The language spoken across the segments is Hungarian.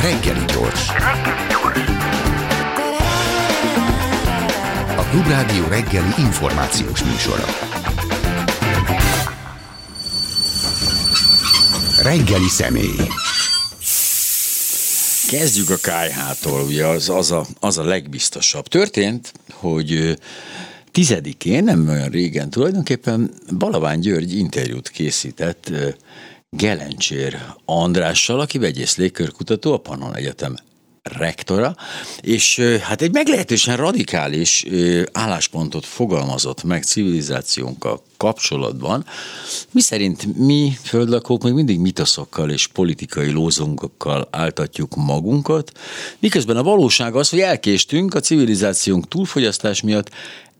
Reggeli gyors. A Klubrádió reggeli információs műsora. Reggeli személy. Kezdjük a KH-tól, ugye az, az, a, az a legbiztosabb. Történt, hogy tizedikén, nem olyan régen tulajdonképpen Balavány György interjút készített Gelencsér Andrással, aki vegyész légkörkutató, a Pannon Egyetem rektora, és hát egy meglehetősen radikális álláspontot fogalmazott meg civilizációnkkal kapcsolatban, mi szerint mi földlakók még mindig mitoszokkal és politikai lózungokkal áltatjuk magunkat, miközben a valóság az, hogy elkéstünk a civilizációnk túlfogyasztás miatt,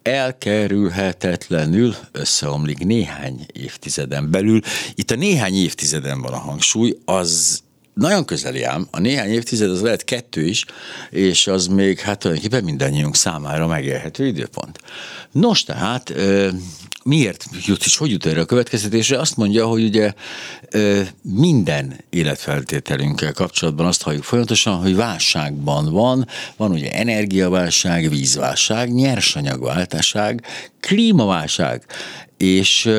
elkerülhetetlenül összeomlik néhány évtizeden belül. Itt a néhány évtizeden van a hangsúly, az nagyon közeli ám, a néhány évtized az lehet kettő is, és az még hát tulajdonképpen mindannyiunk számára megélhető időpont. Nos tehát, miért jut és hogy jut erre a következtetésre? Azt mondja, hogy ugye minden életfeltételünkkel kapcsolatban azt halljuk folyamatosan, hogy válságban van, van ugye energiaválság, vízválság, nyersanyagváltásság, klímaválság, és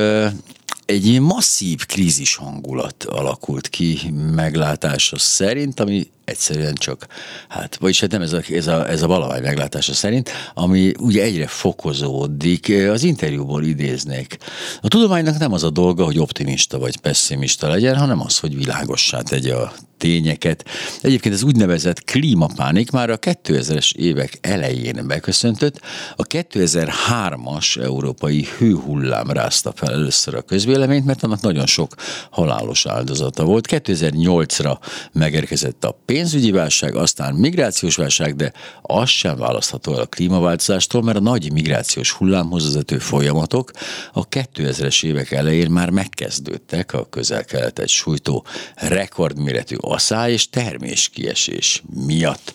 egy masszív krízis hangulat alakult ki meglátása szerint, ami egyszerűen csak, hát, vagyis hát nem ez a, ez a, ez a valavány meglátása szerint, ami ugye egyre fokozódik. Az interjúból idéznék. A tudománynak nem az a dolga, hogy optimista vagy pessimista legyen, hanem az, hogy világossá tegye a tényeket. Egyébként ez úgynevezett klímapánik már a 2000-es évek elején beköszöntött. A 2003-as európai hőhullám rázta fel először a közvéleményt, mert annak nagyon sok halálos áldozata volt. 2008-ra megérkezett a pénzügyi válság, aztán migrációs válság, de az sem választható el a klímaváltozástól, mert a nagy migrációs hullámhoz vezető folyamatok a 2000-es évek elején már megkezdődtek a közel-keletet sújtó rekordméretű asszály és terméskiesés miatt.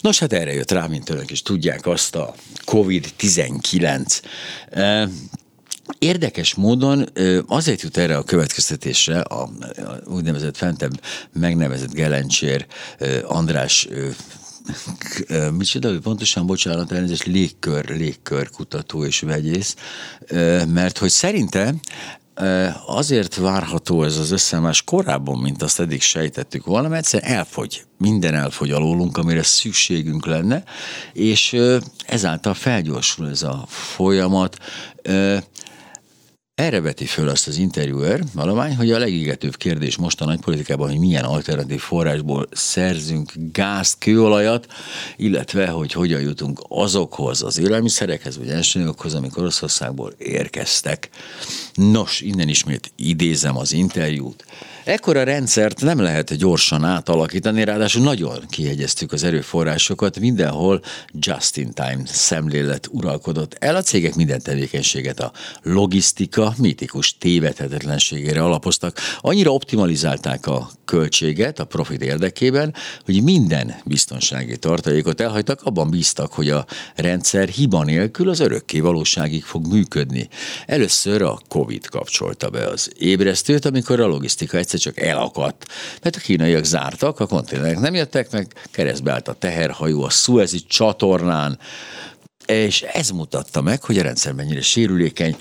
Nos, hát erre jött rá, mint önök is tudják, azt a COVID-19 Érdekes módon azért jut erre a következtetésre a, úgynevezett fentebb megnevezett Gelencsér András micsoda, hogy pontosan, bocsánat, elnézést, légkör, légkör kutató és vegyész, mert hogy szerinte azért várható ez az összemás korábban, mint azt eddig sejtettük volna, mert egyszerűen elfogy, minden elfogy alólunk, amire szükségünk lenne, és ezáltal felgyorsul ez a folyamat. Erre veti föl azt az interjúer valamány, hogy a legégetőbb kérdés most a nagypolitikában, hogy milyen alternatív forrásból szerzünk gázt, kőolajat, illetve hogy hogyan jutunk azokhoz az élelmiszerekhez, vagy elsőnyagokhoz, amik Oroszországból érkeztek. Nos, innen ismét idézem az interjút. Ekkora rendszert nem lehet gyorsan átalakítani, ráadásul nagyon kihegyeztük az erőforrásokat, mindenhol just-in-time szemlélet uralkodott el. A cégek minden tevékenységet a logisztika mítikus tévedhetetlenségére alapoztak. Annyira optimalizálták a költséget a profit érdekében, hogy minden biztonsági tartalékot elhagytak, abban bíztak, hogy a rendszer hiba nélkül az örökké valóságig fog működni. Először a Covid kapcsolta be az ébresztőt, amikor a logisztika egyszer csak elakadt, mert a kínaiak zártak, a konténerek nem jöttek meg, keresztbe állt a teherhajó a Suezi csatornán, és ez mutatta meg, hogy a rendszer mennyire sérülékeny,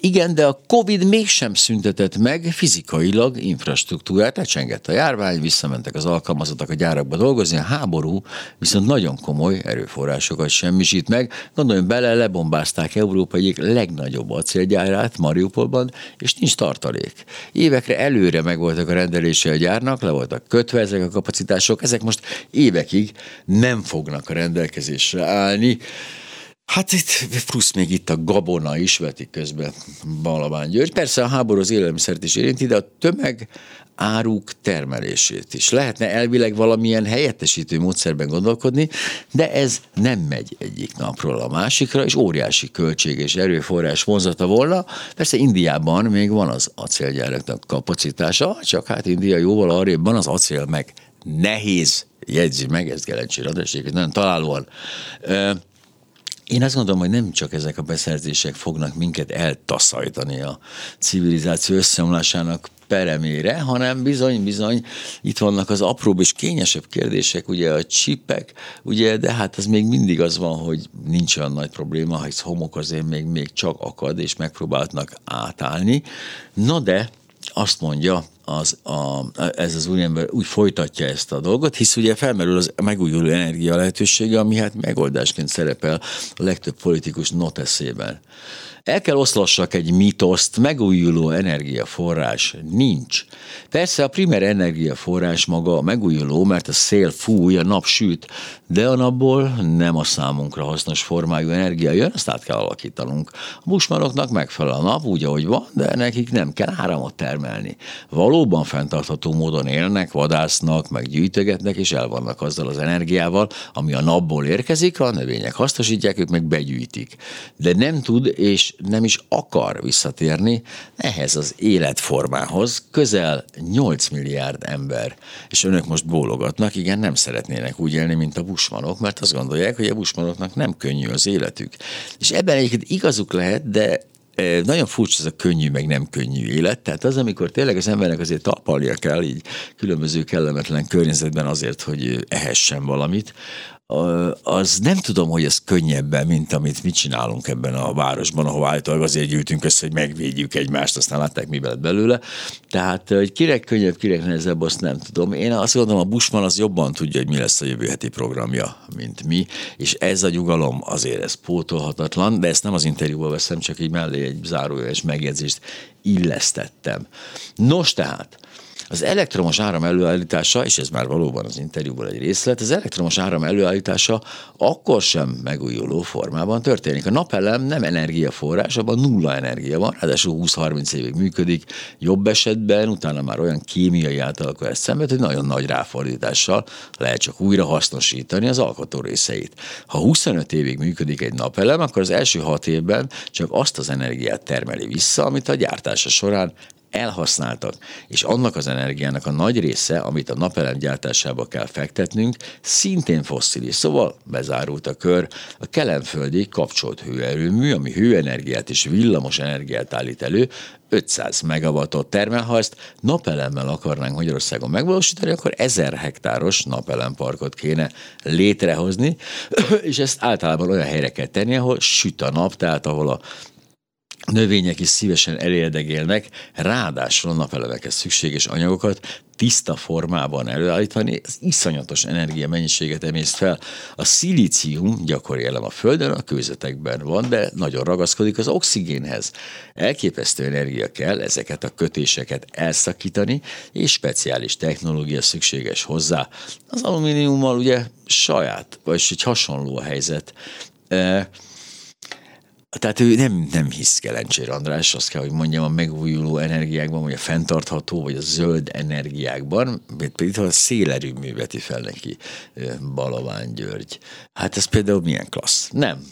igen, de a Covid mégsem szüntetett meg fizikailag infrastruktúrát, lecsengett a járvány, visszamentek az alkalmazottak a gyárakba dolgozni, a háború viszont nagyon komoly erőforrásokat semmisít meg. Gondoljon bele, lebombázták Európa egyik legnagyobb acélgyárát Mariupolban, és nincs tartalék. Évekre előre megvoltak a rendelése a gyárnak, le voltak kötve ezek a kapacitások, ezek most évekig nem fognak a rendelkezésre állni. Hát itt plusz még itt a gabona is vetik közben Balavány György. Persze a háború az élelmiszert is érinti, de a tömeg áruk termelését is. Lehetne elvileg valamilyen helyettesítő módszerben gondolkodni, de ez nem megy egyik napról a másikra, és óriási költség és erőforrás vonzata volna. Persze Indiában még van az acélgyáraknak kapacitása, csak hát India jóval arrébb van, az acél meg nehéz, jegyzi meg, ezt Gelencsér adásséget, nagyon találóan én azt gondolom, hogy nem csak ezek a beszerzések fognak minket eltaszajtani a civilizáció összeomlásának peremére, hanem bizony-bizony itt vannak az apróbb és kényesebb kérdések, ugye a csipek, ugye, de hát az még mindig az van, hogy nincs olyan nagy probléma, ha homok azért még, még csak akad, és megpróbáltnak átállni. Na de azt mondja, az, a, ez az új ember úgy folytatja ezt a dolgot, hisz ugye felmerül az megújuló energia lehetősége, ami hát megoldásként szerepel a legtöbb politikus noteszében. El kell oszlassak egy mitoszt, megújuló energiaforrás nincs. Persze a primer energiaforrás maga a megújuló, mert a szél fúj, a nap süt, de a napból nem a számunkra hasznos formájú energia jön, azt át kell alakítanunk. A busmanoknak megfelel a nap úgy, ahogy van, de nekik nem kell áramot termelni. Valóban fenntartható módon élnek, vadásznak, meg gyűjtögetnek, és el vannak azzal az energiával, ami a napból érkezik, a növények hasznosítják, ők meg begyűjtik. De nem tud és nem is akar visszatérni ehhez az életformához közel 8 milliárd ember. És önök most bólogatnak, igen, nem szeretnének úgy élni, mint a busmanok, mert azt gondolják, hogy a busmanoknak nem könnyű az életük. És ebben egyébként igazuk lehet, de nagyon furcsa ez a könnyű, meg nem könnyű élet. Tehát az, amikor tényleg az embernek azért talpalnia kell így különböző kellemetlen környezetben azért, hogy ehessen valamit, az nem tudom, hogy ez könnyebben, mint amit mi csinálunk ebben a városban, ahol általában azért gyűltünk össze, hogy megvédjük egymást, aztán látták, mi lett belőle. Tehát, hogy kinek könnyebb, kinek nehezebb, azt nem tudom. Én azt gondolom, a Busman az jobban tudja, hogy mi lesz a jövő heti programja, mint mi, és ez a nyugalom azért ez pótolhatatlan, de ezt nem az interjúból veszem, csak így mellé egy zárójeles megjegyzést illesztettem. Nos tehát, az elektromos áram előállítása, és ez már valóban az interjúból egy részlet, az elektromos áram előállítása akkor sem megújuló formában történik. A napelem nem energiaforrás, abban nulla energia van, ráadásul 20-30 évig működik, jobb esetben utána már olyan kémiai átalakulás szenved, hogy nagyon nagy ráfordítással lehet csak újra hasznosítani az alkotó részeit. Ha 25 évig működik egy napelem, akkor az első 6 évben csak azt az energiát termeli vissza, amit a gyártása során elhasználtak, és annak az energiának a nagy része, amit a napelem gyártásába kell fektetnünk, szintén fosszilis. Szóval bezárult a kör. A kelemföldi kapcsolt hőerőmű, ami hőenergiát és villamos energiát állít elő, 500 megawattot termel, ha ezt napelemmel akarnánk Magyarországon megvalósítani, akkor 1000 hektáros napelemparkot kéne létrehozni, és ezt általában olyan helyre kell tenni, ahol süt a nap, tehát ahol a növények is szívesen elérdegélnek, ráadásul a napelemekhez szükséges anyagokat tiszta formában előállítani, az iszonyatos energia mennyiséget emészt fel. A szilícium gyakori elem a Földön, a kőzetekben van, de nagyon ragaszkodik az oxigénhez. Elképesztő energia kell ezeket a kötéseket elszakítani, és speciális technológia szükséges hozzá. Az alumíniummal ugye saját, vagy egy hasonló a helyzet. Tehát ő nem, nem hisz Kelencsér András, azt kell, hogy mondjam, a megújuló energiákban, vagy a fenntartható, vagy a zöld energiákban, például a szélerőmű veti fel neki Balaván György. Hát ez például milyen klassz? Nem,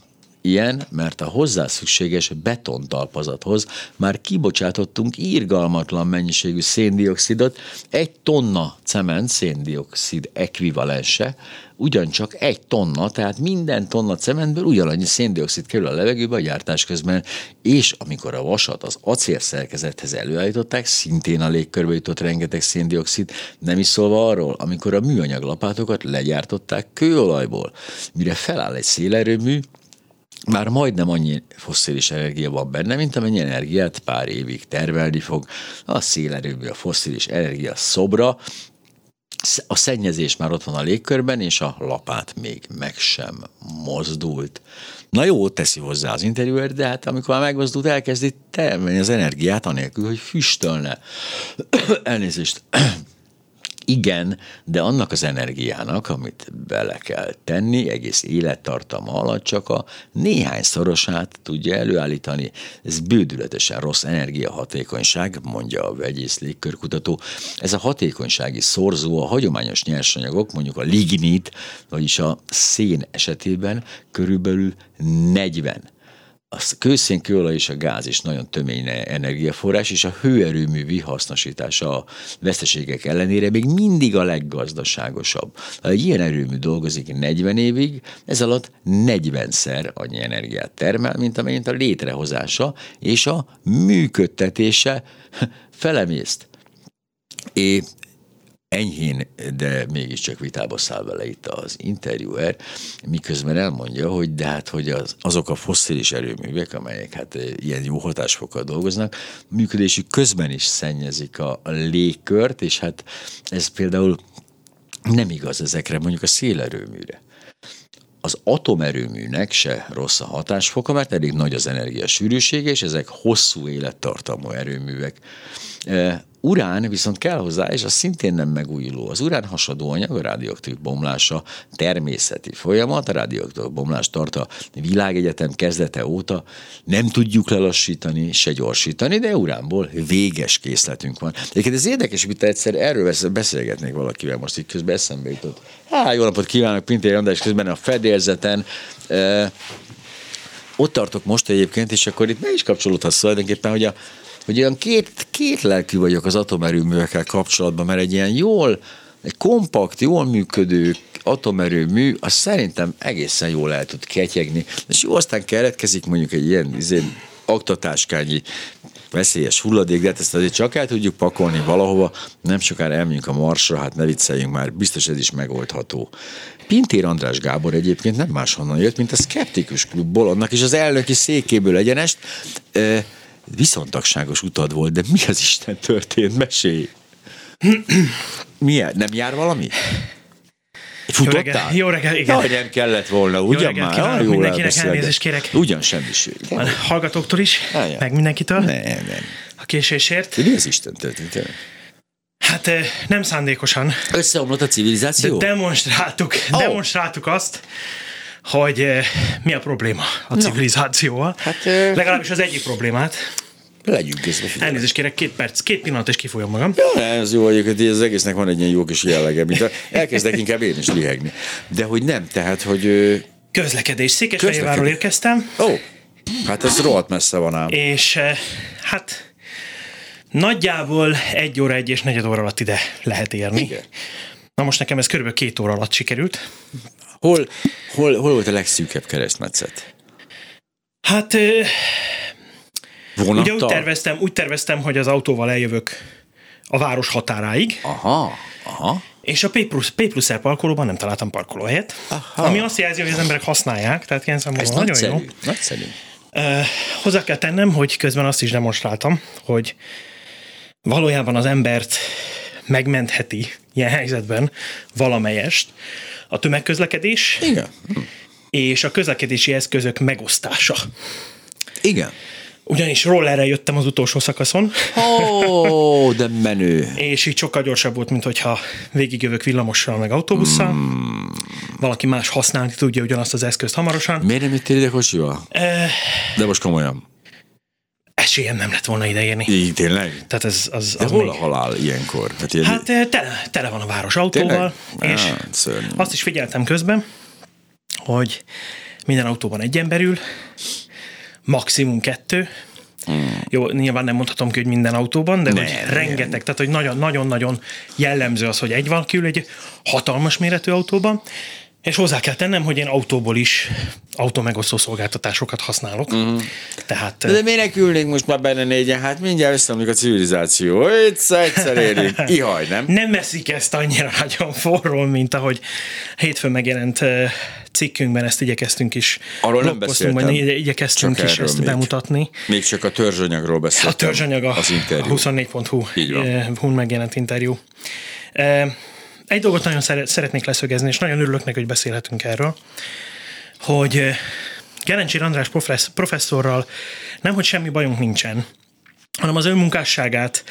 Ilyen, mert a hozzá szükséges betontalpazathoz már kibocsátottunk írgalmatlan mennyiségű széndiokszidot, egy tonna cement széndiokszid ekvivalense, ugyancsak egy tonna, tehát minden tonna cementből ugyanannyi széndiokszid kerül a levegőbe a gyártás közben, és amikor a vasat az acél szerkezethez előállították, szintén a légkörbe jutott rengeteg széndiokszid, nem is szólva arról, amikor a műanyag lapátokat legyártották kőolajból. Mire feláll egy szélerőmű, már majdnem annyi fosszilis energia van benne, mint amennyi energiát pár évig tervelni fog a szélerőmű, a fosszilis energia szobra, a szennyezés már ott van a légkörben, és a lapát még meg sem mozdult. Na jó, teszi hozzá az interjúer, de hát amikor már megmozdult, elkezdi termelni az energiát, anélkül, hogy füstölne. Elnézést. Igen, de annak az energiának, amit bele kell tenni, egész élettartama alatt csak a néhány szorosát tudja előállítani. Ez bődületesen rossz energiahatékonyság, mondja a vegyész légkörkutató. Ez a hatékonysági szorzó a hagyományos nyersanyagok, mondjuk a lignit, vagyis a szén esetében körülbelül 40 a kőszén, kőolaj és a gáz is nagyon tömény energiaforrás, és a hőerőmű hasznosítása a veszteségek ellenére még mindig a leggazdaságosabb. Ha egy ilyen erőmű dolgozik 40 évig, ez alatt 40-szer annyi energiát termel, mint amennyit a létrehozása és a működtetése felemészt. É, enyhén, de mégiscsak vitába száll vele itt az interjúer, miközben elmondja, hogy de hát, hogy az, azok a fosszilis erőművek, amelyek hát ilyen jó hatásfokkal dolgoznak, működésük közben is szennyezik a, légkört, és hát ez például nem igaz ezekre, mondjuk a szélerőműre. Az atomerőműnek se rossz a hatásfoka, mert elég nagy az energia sűrűsége, és ezek hosszú élettartamú erőművek urán viszont kell hozzá, és az szintén nem megújuló. Az urán hasadó anyag, a radioaktív bomlása természeti folyamat, a radioaktív bomlás tart a világegyetem kezdete óta, nem tudjuk lelassítani, se gyorsítani, de uránból véges készletünk van. Egyébként ez érdekes, hogy egyszer erről beszélgetnék valakivel, most itt közben eszembe jutott. Há, jó napot kívánok, Pintér András, közben a fedélzeten e, ott tartok most egyébként, és akkor itt meg is kapcsolódhatsz tulajdonképpen, hogy a hogy olyan két, két lelkű vagyok az atomerőművekkel kapcsolatban, mert egy ilyen jól, egy kompakt, jól működő atomerőmű, az szerintem egészen jól el tud ketyegni. És jó, aztán keretkezik mondjuk egy ilyen izé, aktatáskányi veszélyes hulladék, de hát ezt azért csak el tudjuk pakolni valahova, nem sokára elmegyünk a marsra, hát ne vicceljünk már, biztos ez is megoldható. Pintér András Gábor egyébként nem máshonnan jött, mint a Skeptikus Klubból, annak is az elnöki székéből egyenest viszontagságos utad volt, de mi az Isten történt? Mesélj! Milyen? Nem jár valami? Futottál? Jó reggel, jó reggel igen. Jaj, nem kellett volna, ugyan jó már? Kívánok, jól mindenkinek elnézést kérek. Ugyan semmiség. A hallgatóktól is, Aján. meg mindenkitől. Nem, nem. A késésért. Mi az Isten történt? Hát nem szándékosan. Összeomlott a civilizáció? De demonstráltuk, oh. demonstráltuk azt, hogy eh, mi a probléma a civilizációval. Hát, eh, Legalábbis az egyik problémát. Legyünk készbe. Elnézést kérek, két perc, két pillanat, és kifolyom magam. Ja, ez jó, hogy az egésznek van egy ilyen jó kis jellege, mint elkezdek inkább én is lihegni. De hogy nem, tehát, hogy... Közlekedés. Székesfehérvárról érkeztem. Ó, oh, hát ez rohadt messze van ám. És hát nagyjából egy óra, egy és negyed óra alatt ide lehet érni. Igen. Na most nekem ez körülbelül két óra alatt sikerült. Hol, hol, hol volt a legszűkebb keresztmetszet? Hát Vonattal? ugye úgy terveztem, úgy terveztem, hogy az autóval eljövök a város határáig. Aha, aha. És a P plusz, P plusz parkolóban nem találtam parkolóhelyet, aha. ami azt jelzi, hogy az emberek használják, tehát ilyen szempontból nagyon nagyszerű, jó. Nagyszerű. Uh, hozzá kell tennem, hogy közben azt is demonstráltam, hogy valójában az embert megmentheti ilyen helyzetben valamelyest, a tömegközlekedés. Igen. És a közlekedési eszközök megosztása. Igen. Ugyanis rollerre jöttem az utolsó szakaszon. Ó, oh, de menő. és így sokkal gyorsabb volt, mint hogyha végigjövök villamossal meg autóbusszal. Mm. Valaki más használni tudja ugyanazt az eszközt hamarosan. Miért nem jöttél ide kocsival? E... De most komolyan. Esélyem nem lett volna ideérni. Így tényleg? Tehát ez, az, De az hol még... a halál ilyenkor? Hát, ilyen... hát tele, tele van a város autóval, tényleg? és ah, azt is figyeltem közben, hogy minden autóban egy ember ül, maximum kettő, Hmm. Jó, nyilván nem mondhatom ki, hogy minden autóban, de ne, hogy rengeteg, tehát hogy nagyon-nagyon jellemző az, hogy egy valaki ül egy hatalmas méretű autóban, és hozzá kell tennem, hogy én autóból is autómegosztó szolgáltatásokat használok. Mm. Tehát, de, de minek ülnénk most már benne négyen? Hát mindjárt összeomlik a civilizáció. Egyszer, egyszer érünk. Ihaj, nem? Nem veszik ezt annyira nagyon forró, mint ahogy hétfőn megjelent cikkünkben ezt igyekeztünk is. Arról nem beszéltem. igyekeztünk is ezt még. bemutatni. Még csak a törzsanyagról beszéltem. A törzsanyag a, az interjú. a 24.hu megjelent interjú. Egy dolgot nagyon szeretnék leszögezni, és nagyon örülök neki, hogy beszélhetünk erről, hogy eh, Gerencsér András professzorral nem, hogy semmi bajunk nincsen, hanem az önmunkásságát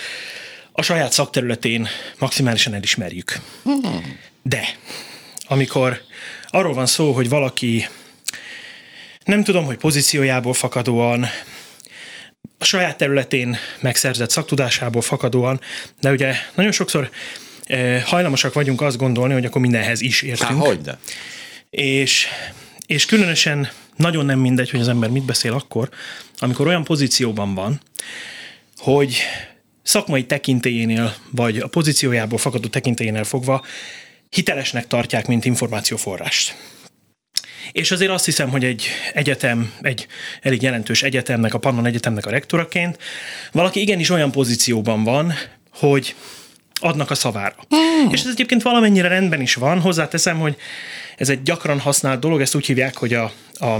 a saját szakterületén maximálisan elismerjük. De amikor arról van szó, hogy valaki nem tudom, hogy pozíciójából fakadóan, a saját területén megszerzett szaktudásából fakadóan, de ugye nagyon sokszor hajlamosak vagyunk azt gondolni, hogy akkor mindenhez is értünk. Há, hogyne. És, és különösen nagyon nem mindegy, hogy az ember mit beszél akkor, amikor olyan pozícióban van, hogy szakmai tekintélyénél, vagy a pozíciójából fakadó tekintélyénél fogva hitelesnek tartják, mint információforrást. És azért azt hiszem, hogy egy egyetem, egy elég jelentős egyetemnek, a Pannon Egyetemnek a rektoraként valaki igenis olyan pozícióban van, hogy adnak a szavára. Hmm. És ez egyébként valamennyire rendben is van. Hozzáteszem, hogy ez egy gyakran használt dolog, ezt úgy hívják, hogy a, a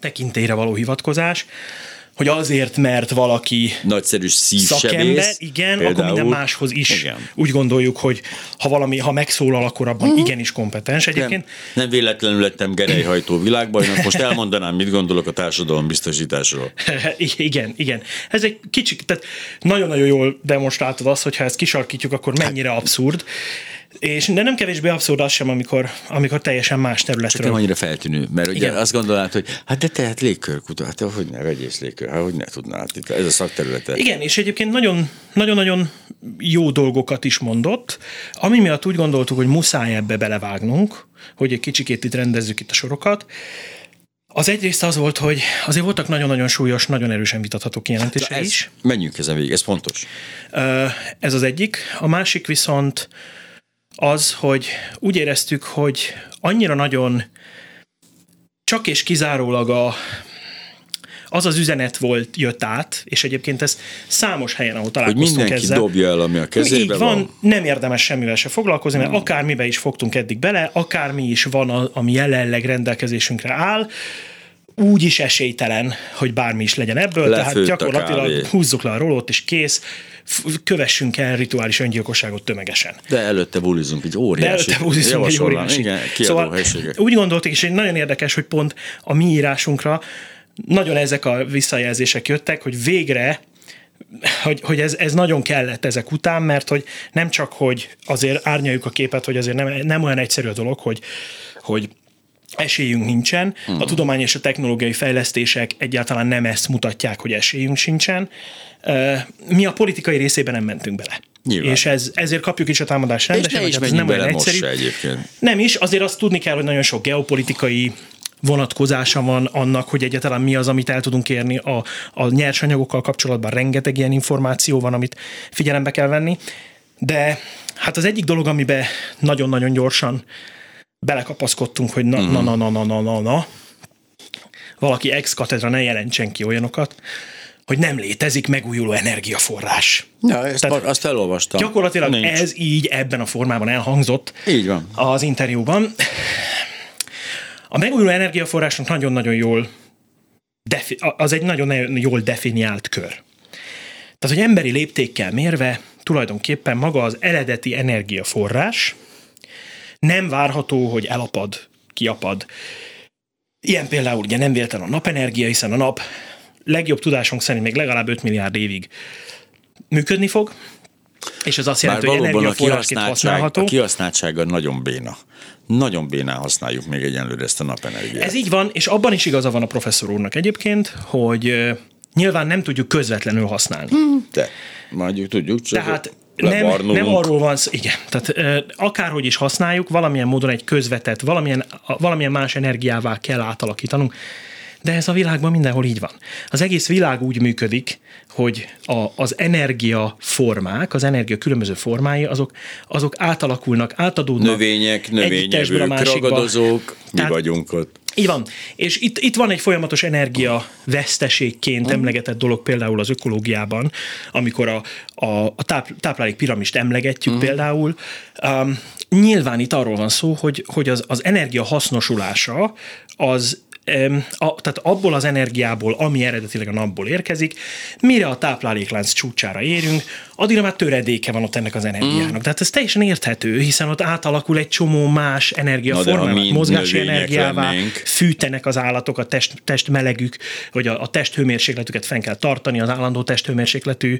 tekintélyre való hivatkozás hogy azért, mert valaki nagyszerű szakember, igen, például. akkor minden máshoz is igen. úgy gondoljuk, hogy ha valami, ha megszólal, akkor abban uh-huh. igenis kompetens. Egyébként nem, nem véletlenül lettem gerejhajtó világbajnok, most elmondanám, mit gondolok a társadalom biztosításról. igen, igen. Ez egy kicsi, tehát nagyon-nagyon jól demonstráltad azt, hogy ha ezt kisarkítjuk, akkor mennyire abszurd. És de nem kevésbé abszurd az sem, amikor, amikor teljesen más területről. Csak nem annyira feltűnő, mert ugye Igen. azt gondolnád, hogy hát de te hát légkörkutató, hát hogy ne vegyész légkör, hát hogy ne tudnád, ez a szakterülete. Igen, és egyébként nagyon, nagyon-nagyon jó dolgokat is mondott, ami miatt úgy gondoltuk, hogy muszáj ebbe belevágnunk, hogy egy kicsikét itt rendezzük itt a sorokat, az egyrészt az volt, hogy azért voltak nagyon-nagyon súlyos, nagyon erősen vitatható kijelentések is. Menjünk ezen végig, ez fontos. Ez az egyik. A másik viszont az, hogy úgy éreztük, hogy annyira nagyon csak és kizárólag a, az az üzenet volt, jött át, és egyébként ez számos helyen, ahol találkoztunk hogy mindenki ezzel. dobja el, ami a kezébe Így van, van. nem érdemes semmivel se foglalkozni, mert hmm. akármibe is fogtunk eddig bele, akármi is van, ami jelenleg rendelkezésünkre áll, úgy is esélytelen, hogy bármi is legyen ebből, Lefőtt tehát gyakorlatilag húzzuk le a rolót, és kész, kövessünk el rituális öngyilkosságot tömegesen. De előtte bulizunk egy óriási. De előtte bulizunk egy óriási. Igen, szóval úgy gondoltuk, és nagyon érdekes, hogy pont a mi írásunkra nagyon ezek a visszajelzések jöttek, hogy végre hogy, hogy ez, ez nagyon kellett ezek után, mert hogy nem csak, hogy azért árnyaljuk a képet, hogy azért nem, nem olyan egyszerű a dolog, hogy, hogy esélyünk nincsen. A mhm. tudomány és a technológiai fejlesztések egyáltalán nem ezt mutatják, hogy esélyünk sincsen. Mi a politikai részében nem mentünk bele. Nyilván. És ez, ezért kapjuk is a támadást rendesen, és ez nem olyan egyszerű. egyébként. Nem is, azért azt tudni kell, hogy nagyon sok geopolitikai vonatkozása van annak, hogy egyáltalán mi az, amit el tudunk érni. A, a nyersanyagokkal kapcsolatban rengeteg ilyen információ van, amit figyelembe kell venni. De hát az egyik dolog, amiben nagyon-nagyon gyorsan belekapaszkodtunk, hogy na, na, na, na, na, na, na, na. Valaki ex katedra ne jelentsen ki olyanokat, hogy nem létezik megújuló energiaforrás. Ja, ezt Tehát azt elolvastam. Gyakorlatilag Nincs. ez így ebben a formában elhangzott így van. az interjúban. A megújuló energiaforrásnak nagyon-nagyon jól defi- az egy nagyon jól definiált kör. Tehát, hogy emberi léptékkel mérve tulajdonképpen maga az eredeti energiaforrás, nem várható, hogy elapad, kiapad. Ilyen például ugye nem véletlen a napenergia, hiszen a nap legjobb tudásunk szerint még legalább 5 milliárd évig működni fog, és ez azt jelenti, hogy energiaforrásként használható. A kihasználtsága nagyon béna. Nagyon bénán használjuk még egyenlőre ezt a napenergiát. Ez így van, és abban is igaza van a professzor úrnak egyébként, hogy nyilván nem tudjuk közvetlenül használni. De, mondjuk tudjuk, csak Tehát nem, nem arról van szó, igen. Tehát akárhogy is használjuk, valamilyen módon egy közvetett, valamilyen, valamilyen más energiává kell átalakítanunk. De ez a világban mindenhol így van. Az egész világ úgy működik, hogy a, az energia formák, az energia különböző formái, azok, azok átalakulnak, átadódnak. Növények, növényevők, ragadozók, mi Tehát, vagyunk ott. Így van. És itt, itt van egy folyamatos energia veszteségként mm. emlegetett dolog például az ökológiában, amikor a, a, a táp, táplálék piramist emlegetjük mm. például. Um, nyilván itt arról van szó, hogy, hogy az, az energia hasznosulása az a, tehát abból az energiából, ami eredetileg a napból érkezik, mire a tápláléklánc csúcsára érünk, addigra már töredéke van ott ennek az energiának. Mm. Tehát ez teljesen érthető, hiszen ott átalakul egy csomó más energiaformát, mozgási energiává, lennénk. fűtenek az állatok, a test, test melegük, vagy a, a testhőmérsékletüket fenn kell tartani, az állandó testhőmérsékletű,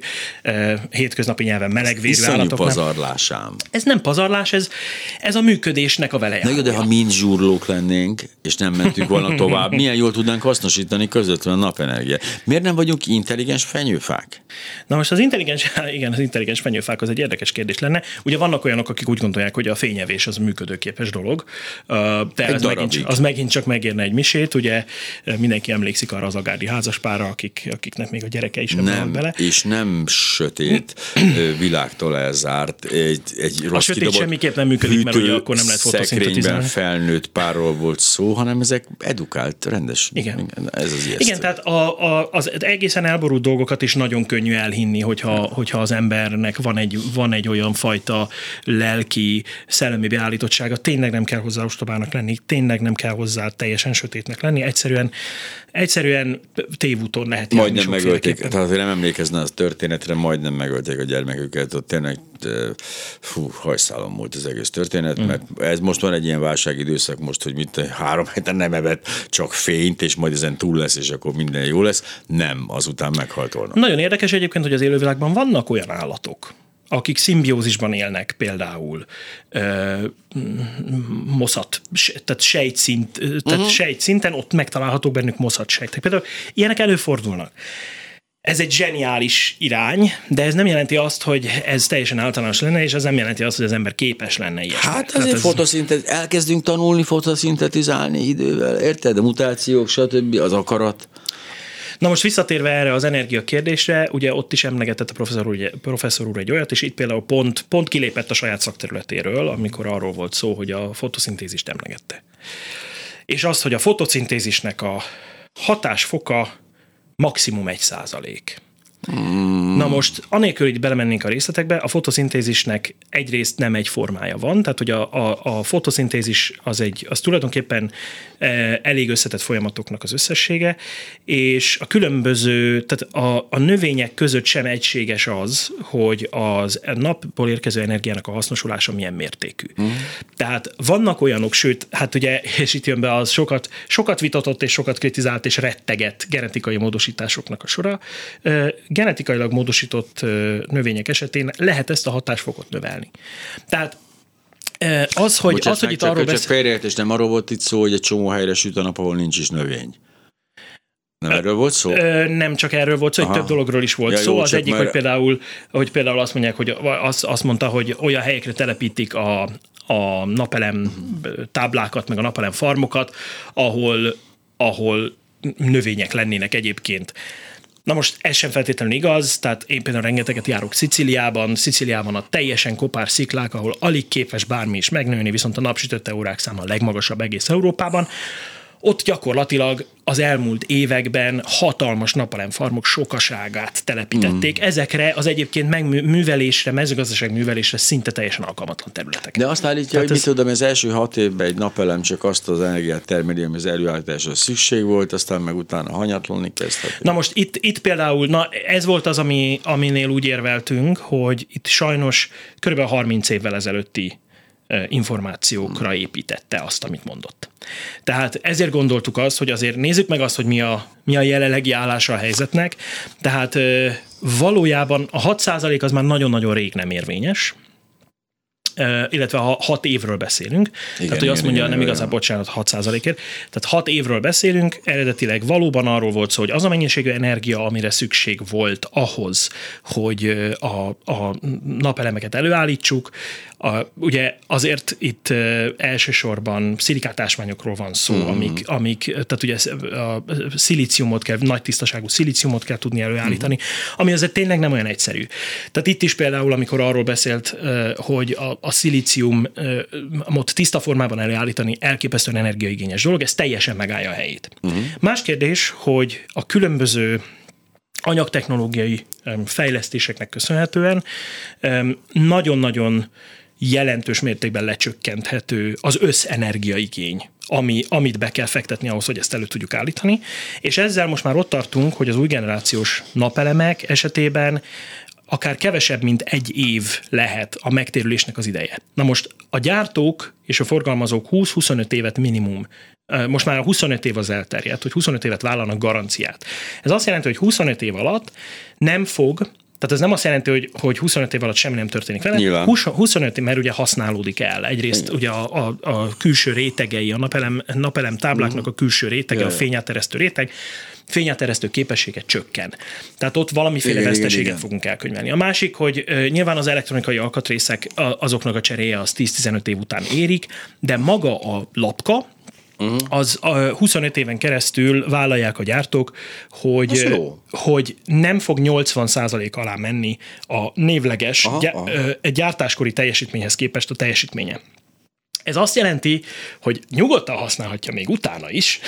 hétköznapi nyelven melegvérű állatoknak. pazarlásám. Ez nem pazarlás, ez, ez a működésnek a veleje. Na de ha mind zsúrlók lennénk, és nem mentünk volna tovább, milyen jól tudnánk hasznosítani közvetlenül a napenergiát. Miért nem vagyunk intelligens fenyőfák? Na most az intelligens, igen, igen, az intelligens fenyőfák az egy érdekes kérdés lenne. Ugye vannak olyanok, akik úgy gondolják, hogy a fényevés az működőképes dolog, de az megint, az megint csak megérne egy misét. Ugye mindenki emlékszik arra az agárdi házaspára, akik, akiknek még a gyereke is nem, bele. És nem sötét világtól elzárt, egy, egy rossz A sötét semmiképp nem működik, mert ugye akkor nem lehet fotoszintetizálni. felnőtt párról volt szó, hanem ezek edukált rendes. Igen. Ez az ijesztő. Igen, tehát a, a, az egészen elborult dolgokat is nagyon könnyű elhinni, hogyha, hogyha az embernek van egy, van egy olyan fajta lelki, szellemi beállítottsága, tényleg nem kell hozzá ostobának lenni, tényleg nem kell hozzá teljesen sötétnek lenni, egyszerűen, egyszerűen tévúton lehet Majdnem megölték, tehát nem emlékezne az történetre, majdnem megölték a gyermeküket, ott tényleg fú, hajszálom volt az egész történet, mm. mert ez most van egy ilyen válságidőszak most, hogy mit három héten nem evett csak fényt, és majd ezen túl lesz, és akkor minden jó lesz. Nem, azután meghalt volna. Nagyon érdekes egyébként, hogy az élővilágban vannak olyan állatok, akik szimbiózisban élnek például ö, moszat, tehát sejtszint, tehát uh-huh. sejtszinten ott megtalálhatók bennük moszat sejtek. Például ilyenek előfordulnak. Ez egy zseniális irány, de ez nem jelenti azt, hogy ez teljesen általános lenne, és ez nem jelenti azt, hogy az ember képes lenne ilyesmi. Hát azért ez... fotoszintet, elkezdünk tanulni fotoszintetizálni idővel, érted? A mutációk, stb. az akarat. Na most visszatérve erre az energia kérdésre, ugye ott is emlegetett a professzor úr, professzor úr egy olyat, és itt például pont, pont kilépett a saját szakterületéről, amikor arról volt szó, hogy a fotoszintézist emlegette. És azt, hogy a fotoszintézisnek a hatásfoka maximum egy százalék. Hmm. Na most, anélkül, hogy belemennénk a részletekbe, a fotoszintézisnek egyrészt nem egy formája van, tehát hogy a, a, a fotoszintézis az, egy, az tulajdonképpen e, elég összetett folyamatoknak az összessége, és a különböző, tehát a, a növények között sem egységes az, hogy az napból érkező energiának a hasznosulása milyen mértékű. Hmm. Tehát vannak olyanok, sőt, hát ugye, és itt jön be az sokat, sokat vitatott és sokat kritizált és retteget genetikai módosításoknak a sora, genetikailag módosított növények esetén lehet ezt a hatásfokot növelni. Tehát az, hogy, Bocsánat, az, hogy itt arról beszél... és nem arról volt itt szó, hogy egy csomó helyre süt a nap, ahol nincs is növény. Nem erről volt szó? Ö, nem csak erről volt szó, hogy több dologról is volt ja, szó. Jó, az egyik, mert... hogy például, hogy például azt mondják, hogy azt, azt mondta, hogy olyan helyekre telepítik a, a napelem táblákat, meg a napelem farmokat, ahol, ahol növények lennének egyébként. Na most ez sem feltétlenül igaz, tehát én például rengeteget járok Sziciliában, Sziciliában a teljesen kopár sziklák, ahol alig képes bármi is megnőni, viszont a napsütötte órák száma a legmagasabb egész Európában. Ott gyakorlatilag az elmúlt években hatalmas napalemfarmok sokaságát telepítették. Mm. Ezekre az egyébként megművelésre, mezőgazdaság művelésre szinte teljesen alkalmatlan területek. De azt állítja, Tehát hogy ez... mit tudom, az első hat évben egy napelem csak azt az energiát termeli, ami az előállításra szükség volt, aztán meg utána hanyatlani kezdhet. Na most itt, itt például, na ez volt az, ami, aminél úgy érveltünk, hogy itt sajnos kb. 30 évvel ezelőtti információkra építette azt, amit mondott. Tehát ezért gondoltuk azt, hogy azért nézzük meg azt, hogy mi a, mi a jelenlegi állása a helyzetnek. Tehát valójában a 6% az már nagyon-nagyon rég nem érvényes, illetve ha hat évről beszélünk, igen, tehát hogy azt mondja, igen, nem igazán, bocsánat, 6 ért tehát hat évről beszélünk, eredetileg valóban arról volt szó, hogy az a mennyiségű energia, amire szükség volt ahhoz, hogy a, a napelemeket előállítsuk, a, ugye azért itt uh, elsősorban szilikátásmányokról van szó, mm. amik, amik, tehát ugye a szilíciumot kell, nagy tisztaságú szilíciumot kell tudni előállítani, mm. ami azért tényleg nem olyan egyszerű. Tehát itt is például, amikor arról beszélt, uh, hogy a, a szilíciumot tiszta formában előállítani elképesztően energiaigényes dolog, ez teljesen megállja a helyét. Mm. Más kérdés, hogy a különböző anyagtechnológiai fejlesztéseknek köszönhetően nagyon-nagyon jelentős mértékben lecsökkenthető az összenergiaigény, ami, amit be kell fektetni ahhoz, hogy ezt elő tudjuk állítani. És ezzel most már ott tartunk, hogy az új generációs napelemek esetében akár kevesebb, mint egy év lehet a megtérülésnek az ideje. Na most a gyártók és a forgalmazók 20-25 évet minimum most már a 25 év az elterjedt, hogy 25 évet vállalnak garanciát. Ez azt jelenti, hogy 25 év alatt nem fog tehát ez nem azt jelenti, hogy, hogy 25 év alatt semmi nem történik vele. Nyilván. 25 év, mert ugye használódik el. Egyrészt Igen. ugye a, a, a külső rétegei, a napelem, napelem tábláknak a külső rétege, Igen. a fényáteresztő réteg, fényáteresztő képessége csökken. Tehát ott valamiféle igen, veszteséget igen, igen. fogunk elkönyvelni. A másik, hogy nyilván az elektronikai alkatrészek azoknak a cseréje az 10-15 év után érik, de maga a lapka, uh-huh. az a 25 éven keresztül vállalják a gyártók, hogy, hogy nem fog 80% alá menni a névleges aha, gy- aha. gyártáskori teljesítményhez képest a teljesítménye. Ez azt jelenti, hogy nyugodtan használhatja még utána is,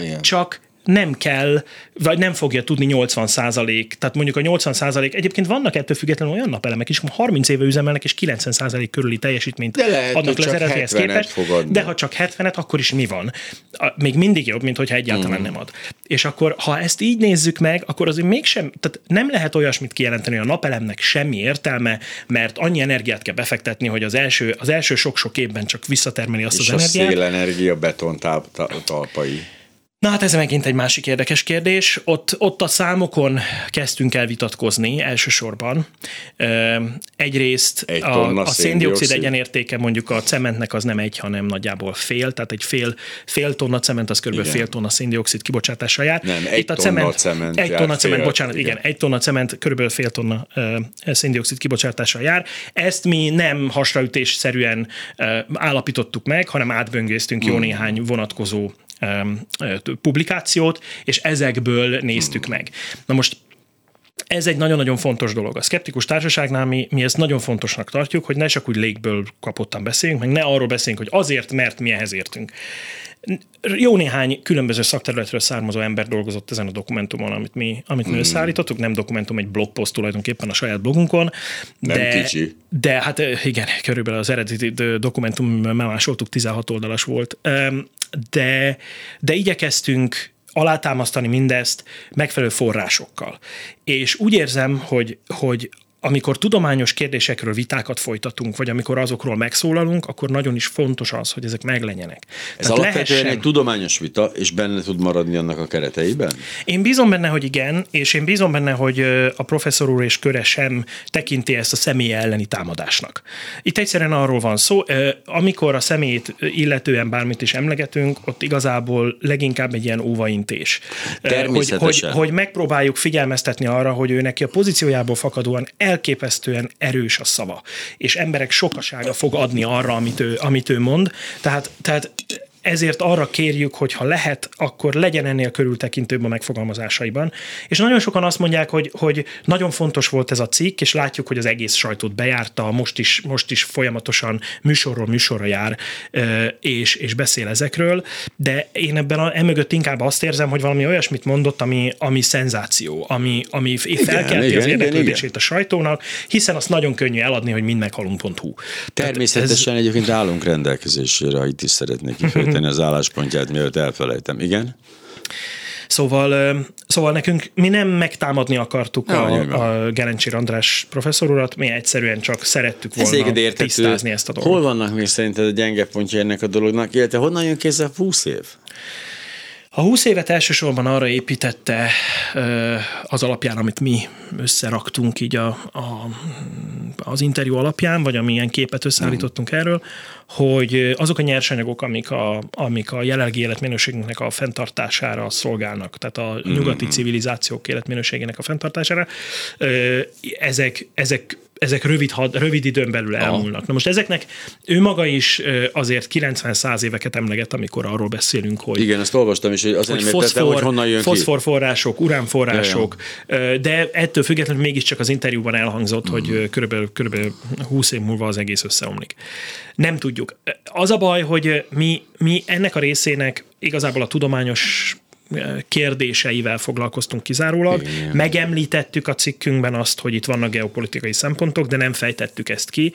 Igen. csak nem kell, vagy nem fogja tudni 80 százalék, tehát mondjuk a 80 százalék, egyébként vannak ettől függetlenül olyan napelemek is, 30 éve üzemelnek, és 90 százalék körüli teljesítményt de lehet, adnak le az eredetihez képest, de ha csak 70-et, akkor is mi van? Még mindig jobb, mint hogyha egyáltalán mm. nem ad. És akkor, ha ezt így nézzük meg, akkor azért mégsem, tehát nem lehet olyasmit kijelenteni, hogy a napelemnek semmi értelme, mert annyi energiát kell befektetni, hogy az első, az első sok-sok évben csak visszatermeli azt és az energiát. És a szélenergia beton talpai. Na hát ez megint egy másik érdekes kérdés. Ott, ott a számokon kezdtünk el vitatkozni elsősorban. Egyrészt egy a, a széndiokszid egyenértéke mondjuk a cementnek az nem egy, hanem nagyjából fél, tehát egy fél, fél tonna cement az kb. fél tonna széndiokszid kibocsátása jár. Nem, egy Itt a tonna cement, cement Egy tonna cement, fél, bocsánat, igen. igen, egy tonna cement kb. fél tonna uh, széndiokszid kibocsátása jár. Ezt mi nem hasraütésszerűen uh, állapítottuk meg, hanem átböngésztünk hmm. jó néhány vonatkozó publikációt, és ezekből néztük meg. Na most ez egy nagyon-nagyon fontos dolog. A szkeptikus társaságnál mi, mi ezt nagyon fontosnak tartjuk, hogy ne csak úgy légből kapottan beszéljünk, meg ne arról beszéljünk, hogy azért, mert mi ehhez értünk. Jó néhány különböző szakterületről származó ember dolgozott ezen a dokumentumon, amit mi, amit mi mm. összeállítottuk. Nem dokumentum, egy blogpost tulajdonképpen a saját blogunkon. Nem de, kicsi. De hát igen, körülbelül az eredeti dokumentum másoltuk, 16 oldalas volt. De, de igyekeztünk alátámasztani mindezt megfelelő forrásokkal. És úgy érzem, hogy, hogy amikor tudományos kérdésekről vitákat folytatunk, vagy amikor azokról megszólalunk, akkor nagyon is fontos az, hogy ezek meglegyenek. Ez Tehát alapvetően lehessen... egy tudományos vita, és benne tud maradni annak a kereteiben? Én bízom benne, hogy igen, és én bízom benne, hogy a professzor úr és köre sem tekinti ezt a személy elleni támadásnak. Itt egyszerűen arról van szó, amikor a személyt illetően bármit is emlegetünk, ott igazából leginkább egy ilyen óvaintés. Hogy, hogy, hogy megpróbáljuk figyelmeztetni arra, hogy ő neki a pozíciójából fakadóan el elképesztően erős a szava, és emberek sokasága fog adni arra, amit ő, amit ő mond. Tehát, tehát ezért arra kérjük, hogy ha lehet, akkor legyen ennél körültekintőbb a megfogalmazásaiban. És nagyon sokan azt mondják, hogy, hogy nagyon fontos volt ez a cikk, és látjuk, hogy az egész sajtót bejárta, most is, most is folyamatosan műsorról műsorra jár, és, és beszél ezekről, de én ebben a, emögött inkább azt érzem, hogy valami olyasmit mondott, ami, ami szenzáció, ami, ami felkelti igen, az érdeklődését a sajtónak, hiszen azt nagyon könnyű eladni, hogy mind meghalunk.hu. Természetesen ez... egyébként állunk rendelkezésére, ha itt is szeretnék kifejteni az álláspontját, mielőtt elfelejtem. Igen? Szóval, szóval nekünk mi nem megtámadni akartuk ja, a, a Gerencsér András professzor urat, mi egyszerűen csak szerettük volna Ez tisztázni ezt a dolgot. Hol vannak még szerinted a gyenge pontja ennek a dolognak, illetve honnan jön kézzel 20 év? A 20 évet elsősorban arra építette az alapján, amit mi összeraktunk így a, a, az interjú alapján, vagy amilyen képet összeállítottunk mm. erről, hogy azok a nyersanyagok, amik a, amik a jelenlegi életminőségünknek a fenntartására szolgálnak, tehát a nyugati mm. civilizációk életminőségének a fenntartására, ezek, ezek ezek rövid, rövid időn belül elmúlnak. Na most ezeknek ő maga is azért 90-100 éveket emleget, amikor arról beszélünk, hogy... Igen, ezt olvastam is, hogy azért hogy foszfor, hogy honnan jön Foszforforrások, uránforrások, ja, de ettől függetlenül mégiscsak az interjúban elhangzott, mm. hogy körülbelül, körülbelül 20 év múlva az egész összeomlik. Nem tudjuk. Az a baj, hogy mi, mi ennek a részének igazából a tudományos kérdéseivel foglalkoztunk kizárólag. Igen. Megemlítettük a cikkünkben azt, hogy itt vannak geopolitikai szempontok, de nem fejtettük ezt ki.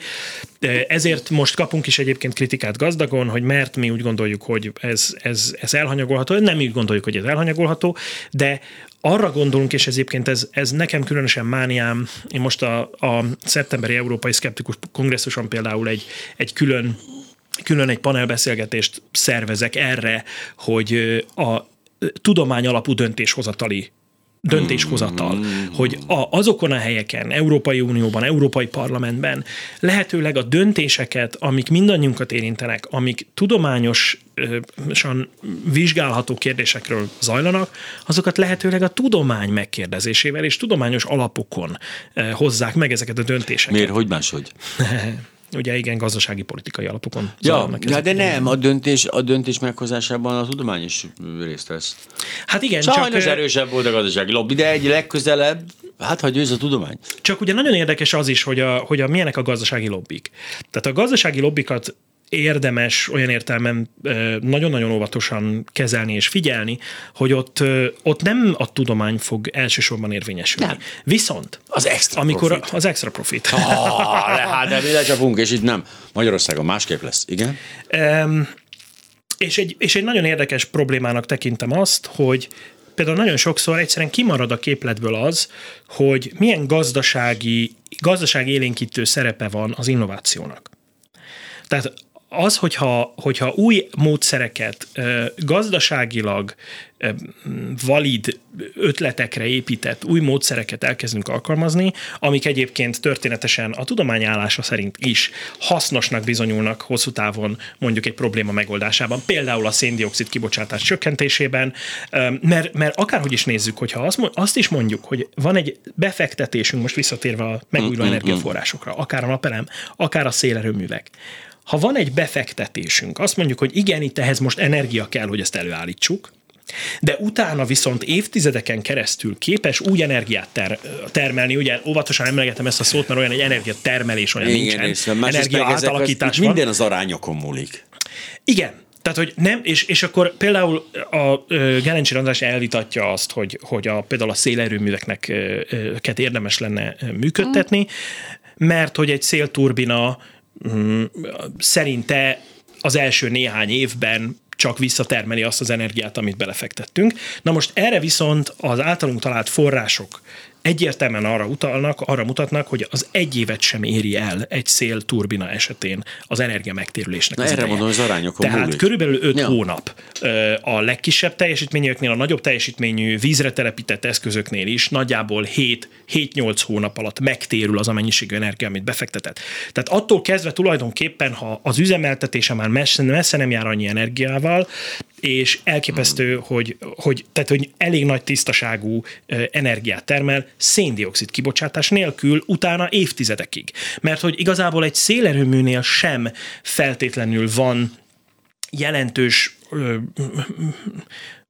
Ezért most kapunk is egyébként kritikát gazdagon, hogy mert mi úgy gondoljuk, hogy ez, ez, ez elhanyagolható. Nem úgy gondoljuk, hogy ez elhanyagolható, de arra gondolunk, és ez egyébként ez, ez nekem különösen mániám, én most a, a szeptemberi Európai Szkeptikus Kongresszuson például egy, egy külön külön egy panelbeszélgetést szervezek erre, hogy a tudomány alapú döntéshozatali döntéshozatal, mm. hogy a, azokon a helyeken, Európai Unióban, Európai Parlamentben lehetőleg a döntéseket, amik mindannyiunkat érintenek, amik tudományosan vizsgálható kérdésekről zajlanak, azokat lehetőleg a tudomány megkérdezésével és tudományos alapokon hozzák meg ezeket a döntéseket. Miért? Hogy máshogy? ugye igen, gazdasági politikai alapokon. Ja, ja de nem, a döntés, a döntés meghozásában a tudomány is részt vesz. Hát igen, Sajnos csak... erősebb volt a gazdasági lobby, de egy legközelebb, hát ha győz a tudomány. Csak ugye nagyon érdekes az is, hogy, a, hogy a, milyenek a gazdasági lobbik. Tehát a gazdasági lobbikat érdemes olyan értelmen nagyon-nagyon óvatosan kezelni és figyelni, hogy ott, ott nem a tudomány fog elsősorban érvényesülni. Nem. Viszont az extra amikor profit. Az extra profit. Oh, hát de mi lecsapunk, és itt nem. Magyarországon másképp lesz, igen? Um, és egy, és egy nagyon érdekes problémának tekintem azt, hogy például nagyon sokszor egyszerűen kimarad a képletből az, hogy milyen gazdasági, gazdasági élénkítő szerepe van az innovációnak. Tehát az, hogyha, hogyha új módszereket gazdaságilag valid ötletekre épített új módszereket elkezdünk alkalmazni, amik egyébként történetesen a tudomány állása szerint is hasznosnak bizonyulnak hosszú távon mondjuk egy probléma megoldásában, például a széndiokszid kibocsátás csökkentésében, mert, mert akárhogy is nézzük, hogyha azt, azt is mondjuk, hogy van egy befektetésünk, most visszatérve a megújuló mm-hmm. energiaforrásokra, akár a napelem, akár a szélerőművek, ha van egy befektetésünk, azt mondjuk, hogy igen, itt ehhez most energia kell, hogy ezt előállítsuk, de utána viszont évtizedeken keresztül képes úgy energiát ter- termelni, ugye óvatosan emlegetem ezt a szót, mert olyan egy energiatermelés olyan Igen, nincsen, energia átalakítás van. Minden az arányokon múlik. Igen, tehát, hogy nem, és, és akkor például a Gerencsi András elvitatja azt, hogy, hogy a, például a szélerőműveknek ket érdemes lenne működtetni, mert hogy egy szélturbina szerinte az első néhány évben csak visszatermeli azt az energiát, amit belefektettünk. Na most erre viszont az általunk talált források egyértelműen arra utalnak, arra mutatnak, hogy az egy évet sem éri el egy szél turbina esetén az energia megtérülésnek. Na az erre ideje. mondom, az arányokon Tehát múlik. körülbelül 5 Ja. hónap a legkisebb teljesítményeknél, a nagyobb teljesítményű vízre telepített eszközöknél is nagyjából 7 7-8 hónap alatt megtérül az a mennyiségű energia, amit befektetett. Tehát attól kezdve tulajdonképpen, ha az üzemeltetése már messze, messze nem jár annyi energiával, és elképesztő, hmm. hogy, hogy, tehát, hogy elég nagy tisztaságú energiát termel, széndiokszid kibocsátás nélkül utána évtizedekig. Mert hogy igazából egy szélerőműnél sem feltétlenül van jelentős ö,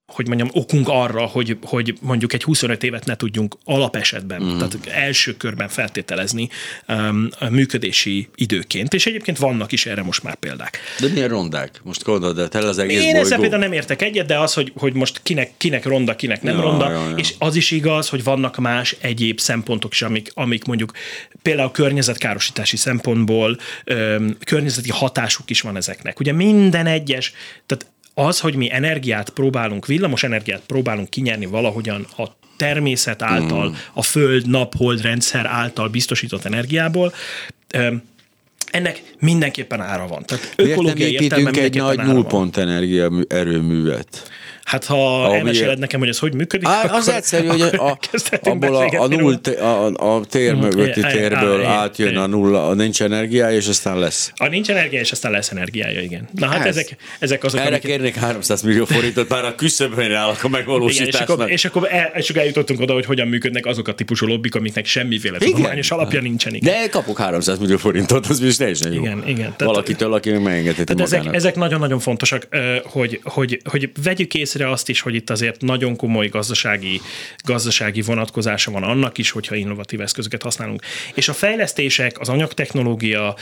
hogy mondjam, okunk arra, hogy, hogy mondjuk egy 25 évet ne tudjunk alapesetben, mm. tehát első körben feltételezni um, a működési időként, és egyébként vannak is erre most már példák. De milyen rondák? Most gondold el, az egész Én bolygó. ezzel például nem értek egyet, de az, hogy, hogy most kinek, kinek ronda, kinek nem Ja, ronda, ja, ja. és az is igaz, hogy vannak más egyéb szempontok is, amik, amik mondjuk például környezetkárosítási szempontból öm, környezeti hatásuk is van ezeknek. Ugye minden egyes, tehát az, hogy mi energiát próbálunk, villamos energiát próbálunk kinyerni valahogyan a természet által, mm. a föld, nap, hold rendszer által biztosított energiából, ennek mindenképpen ára van. Tehát Miért nem ökológiai építünk egy nagy nullpont energia erőművet? Hát ha Ahogy- elmeséled nekem, hogy ez hogy működik, Á, az akkor, egyszerű, hogy a, abból a, a, null, a, a tér mögötti térből igen, átjön igen. a nulla, a nincs energiája, és aztán lesz. A nincs energia, és aztán lesz energiája, igen. Na hát Ez. ezek, ezek azok, Erre amiket- kérnék 300 millió forintot, már a küszöbön állok a igen, és megvalósításnak. akkor, és akkor, el, és akkor eljutottunk oda, hogy hogyan működnek azok a típusú lobbik, amiknek semmiféle tudományos alapja nincsen. Igen. De kapok 300 millió forintot, az is teljesen jó. Igen, igen. Tehát- Valakitől, aki meg megengedheti ezek, ezek nagyon-nagyon fontosak, hogy, hogy, hogy vegyük észre azt is, hogy itt azért nagyon komoly gazdasági, gazdasági vonatkozása van annak is, hogyha innovatív eszközöket használunk. És a fejlesztések, az anyagtechnológia,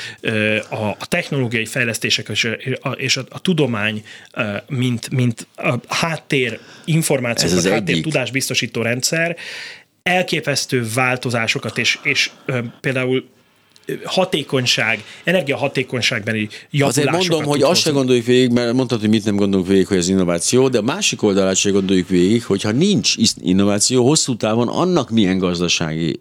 a, a technológiai fejlesztések és a, és a, a tudomány, mint, mint a háttér információ, Ez az háttér egyik. tudás biztosító rendszer elképesztő változásokat, és, és ö, például hatékonyság, energiahatékonyságbeli javulásokat Azért mondom, hogy tud azt se hozni. gondoljuk végig, mert mondtad, hogy mit nem gondolunk végig, hogy ez innováció, de a másik oldalát se gondoljuk végig, hogyha nincs innováció, hosszú távon annak milyen gazdasági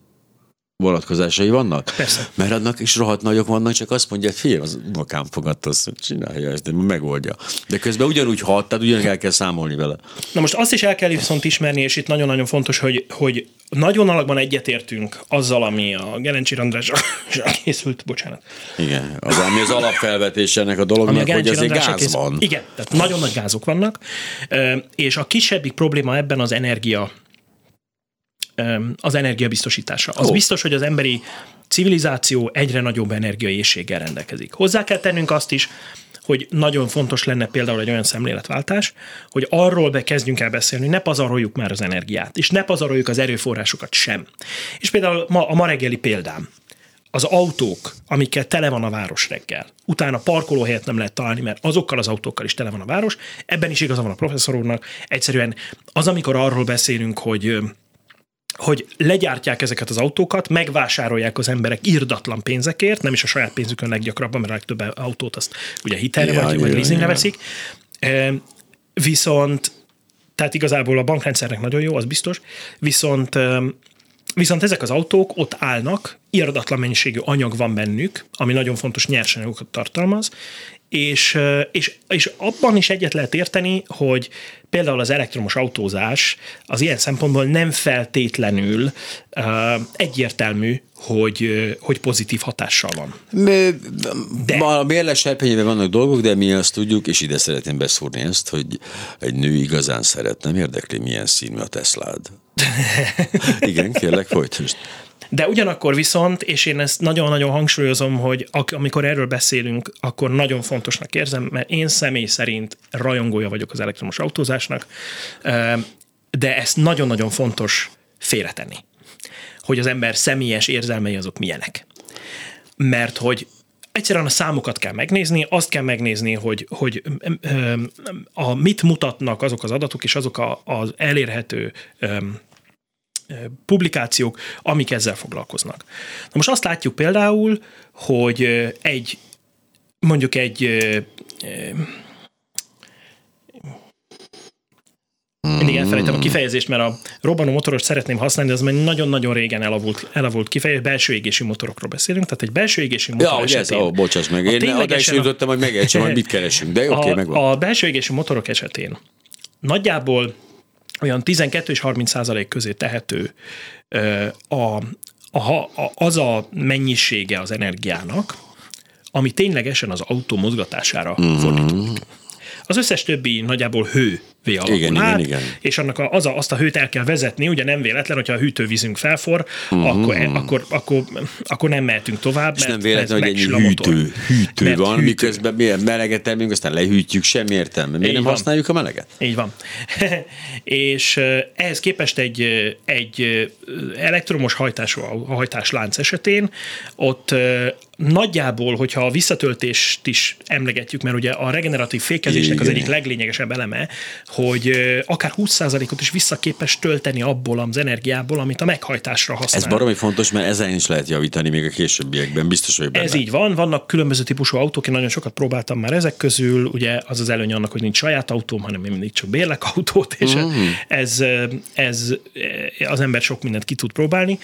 vonatkozásai vannak? Persze. Mert annak is rohadt nagyok vannak, csak azt mondja, hogy figyelj, az unokám fogadta, azt hogy csinálja ezt, de megoldja. De közben ugyanúgy hat, tehát ugyanúgy el kell számolni vele. Na most azt is el kell viszont ismerni, és itt nagyon-nagyon fontos, hogy, hogy nagyon alakban egyetértünk azzal, ami a Gerencsi Andrással készült, bocsánat. Igen, az, ami az alapfelvetés ennek a dolognak, hogy Gerencsi azért Andrással gáz készült. van. Igen, tehát nagyon nagy gázok vannak, és a kisebbik probléma ebben az energia az energiabiztosítása. Az Ó. biztos, hogy az emberi civilizáció egyre nagyobb energiaészséggel rendelkezik. Hozzá kell tennünk azt is, hogy nagyon fontos lenne például egy olyan szemléletváltás, hogy arról be kezdjünk el beszélni, ne pazaroljuk már az energiát, és ne pazaroljuk az erőforrásokat sem. És például ma, a ma reggeli példám. az autók, amikkel tele van a város reggel, utána parkolóhelyet nem lehet találni, mert azokkal az autókkal is tele van a város, ebben is igaza van a professzor úrnak, egyszerűen az, amikor arról beszélünk, hogy hogy legyártják ezeket az autókat, megvásárolják az emberek irdatlan pénzekért, nem is a saját pénzükön leggyakrabban, mert a legtöbb autót azt ugye hitelre ja, vagy, vagy leasingre veszik. Viszont, tehát igazából a bankrendszernek nagyon jó, az biztos, viszont Viszont ezek az autók ott állnak, irdatlan mennyiségű anyag van bennük, ami nagyon fontos nyersanyagokat tartalmaz, és, és, és abban is egyet lehet érteni, hogy például az elektromos autózás az ilyen szempontból nem feltétlenül uh, egyértelmű, hogy, hogy pozitív hatással van. De. A mérles serpenyében vannak dolgok, de mi azt tudjuk, és ide szeretném beszúrni ezt, hogy egy nő igazán szeret, nem érdekli, milyen színű a Teslád. Igen, kérlek, folytasd. De ugyanakkor viszont, és én ezt nagyon-nagyon hangsúlyozom, hogy amikor erről beszélünk, akkor nagyon fontosnak érzem, mert én személy szerint rajongója vagyok az elektromos autózásnak, de ezt nagyon-nagyon fontos félretenni, hogy az ember személyes érzelmei azok milyenek. Mert hogy egyszerűen a számokat kell megnézni, azt kell megnézni, hogy, hogy a, mit mutatnak azok az adatok, és azok a, az elérhető publikációk, amik ezzel foglalkoznak. Na most azt látjuk például, hogy egy mondjuk egy mindig elfelejtem a kifejezést, mert a robbanó motoros szeretném használni, de az már nagyon-nagyon régen elavult, elavult kifejezés, belső égési motorokról beszélünk, tehát egy belső égési motor ja, esetén. Ez, ó, bocsáss meg, én oda is jutottam, hogy megértsem, hogy mit keresünk, de oké, okay, megvan. A belső égési motorok esetén nagyjából olyan 12 és 30 százalék közé tehető a, a, a, az a mennyisége az energiának, ami ténylegesen az autó mozgatására mm-hmm. fordítódik. Az összes többi nagyjából hő alakul igen, át, igen, igen. és annak a, az a, azt a hőt el kell vezetni, ugye nem véletlen, hogyha a hűtővízünk felfor, uh-huh. akkor, akkor, akkor, akkor nem mehetünk tovább. És mert nem véletlen, hogy egy hűtő, hűtő mert van, hűtő. miközben milyen meleget termünk, aztán lehűtjük, semmi értelme. Miért Így nem van. használjuk a meleget? Így van. és ehhez képest egy, egy elektromos hajtású hajtáslánc esetén ott nagyjából, hogyha a visszatöltést is emlegetjük, mert ugye a regeneratív fékezésnek az egyik leglényegesebb eleme, hogy akár 20%-ot is visszaképes tölteni abból az energiából, amit a meghajtásra használ. Ez baromi fontos, mert ezen is lehet javítani még a későbbiekben, biztos vagy benne. Ez így van, vannak különböző típusú autók, én nagyon sokat próbáltam már ezek közül, ugye az az előny annak, hogy nincs saját autóm, hanem én mindig csak bérlek autót, és mm. ez, ez az ember sok mindent ki tud próbálni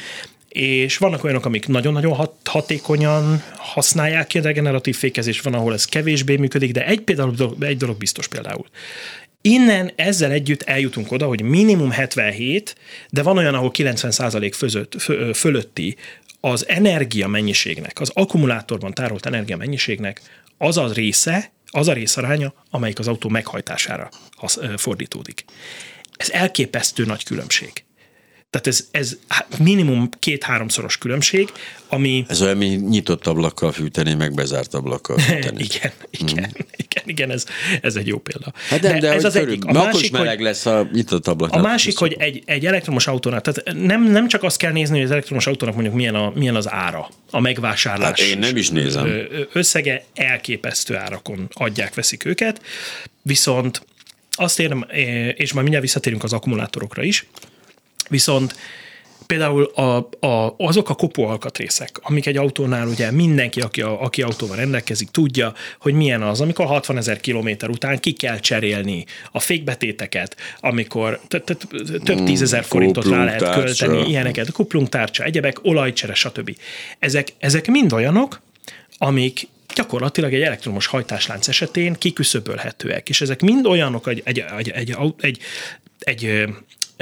és vannak olyanok, amik nagyon-nagyon hat, hatékonyan használják ki a regeneratív fékezés, van, ahol ez kevésbé működik, de egy, például, egy dolog biztos például. Innen ezzel együtt eljutunk oda, hogy minimum 77, de van olyan, ahol 90% fözött, fö, fölötti az energia mennyiségnek, az akkumulátorban tárolt energia mennyiségnek az a része, az a részaránya, amelyik az autó meghajtására fordítódik. Ez elképesztő nagy különbség. Tehát ez, ez minimum két-háromszoros különbség, ami... Ez olyan, mint nyitott ablakkal fűteni, meg bezárt ablakkal fűteni. igen, igen, hmm. igen, igen, ez, ez egy jó példa. Hát nem, de, de ez az egyik. A másik, is meleg hogy, lesz a nyitott ablak. A másik, hogy egy, egy elektromos autónál, tehát nem, nem csak azt kell nézni, hogy az elektromos autónak mondjuk milyen, a, milyen az ára, a megvásárlás. Hát én nem is nézem. Összege elképesztő árakon adják, veszik őket, viszont azt érem, és majd mindjárt visszatérünk az akkumulátorokra is, Viszont például a, a, azok a kopó alkatrészek, amik egy autónál ugye mindenki, aki, a, aki autóval rendelkezik, tudja, hogy milyen az, amikor 60 ezer kilométer után ki kell cserélni a fékbetéteket, amikor több mm, tízezer forintot rá lehet költeni, ilyeneket, kuplungtárcsa, egyebek, olajcsere, stb. Ezek, ezek mind olyanok, amik gyakorlatilag egy elektromos hajtáslánc esetén kiküszöbölhetőek, és ezek mind olyanok, egy, egy, egy, egy, egy, egy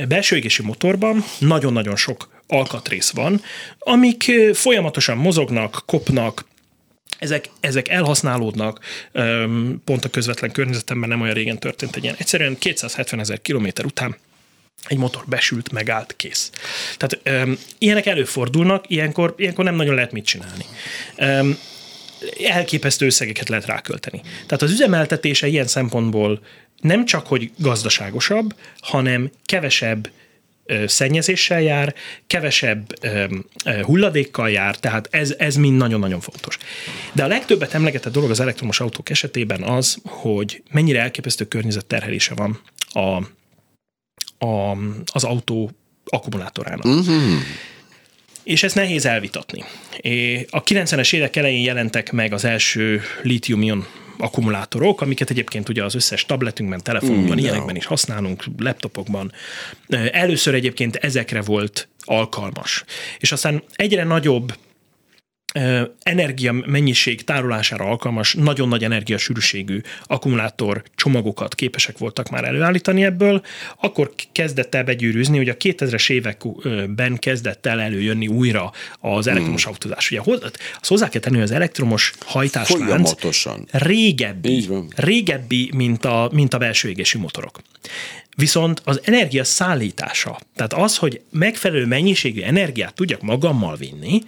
belső égési motorban nagyon-nagyon sok alkatrész van, amik folyamatosan mozognak, kopnak, ezek, ezek elhasználódnak, pont a közvetlen környezetemben nem olyan régen történt egy ilyen. Egyszerűen 270 ezer kilométer után egy motor besült, megállt, kész. Tehát um, ilyenek előfordulnak, ilyenkor, ilyenkor nem nagyon lehet mit csinálni. Um, elképesztő összegeket lehet rákölteni. Tehát az üzemeltetése ilyen szempontból nem csak, hogy gazdaságosabb, hanem kevesebb szennyezéssel jár, kevesebb hulladékkal jár, tehát ez, ez mind nagyon-nagyon fontos. De a legtöbbet emlegetett dolog az elektromos autók esetében az, hogy mennyire elképesztő környezetterhelése van a, a, az autó akkumulátorának. Uh-huh. És ezt nehéz elvitatni. A 90-es évek elején jelentek meg az első litium-ion akkumulátorok, amiket egyébként ugye az összes tabletünkben, telefonunkban, mm, ilyenekben is használunk, laptopokban. Először egyébként ezekre volt alkalmas. És aztán egyre nagyobb energia mennyiség tárolására alkalmas, nagyon nagy energiasűrűségű akkumulátor csomagokat képesek voltak már előállítani ebből, akkor kezdett el begyűrűzni, hogy a 2000-es években kezdett el előjönni újra az elektromos hmm. autózás. Ugye azt hozzá kell tenni, hogy az elektromos hajtáslánc régebbi, régebbi mint, a, mint a belső égési motorok. Viszont az energia szállítása, tehát az, hogy megfelelő mennyiségű energiát tudjak magammal vinni,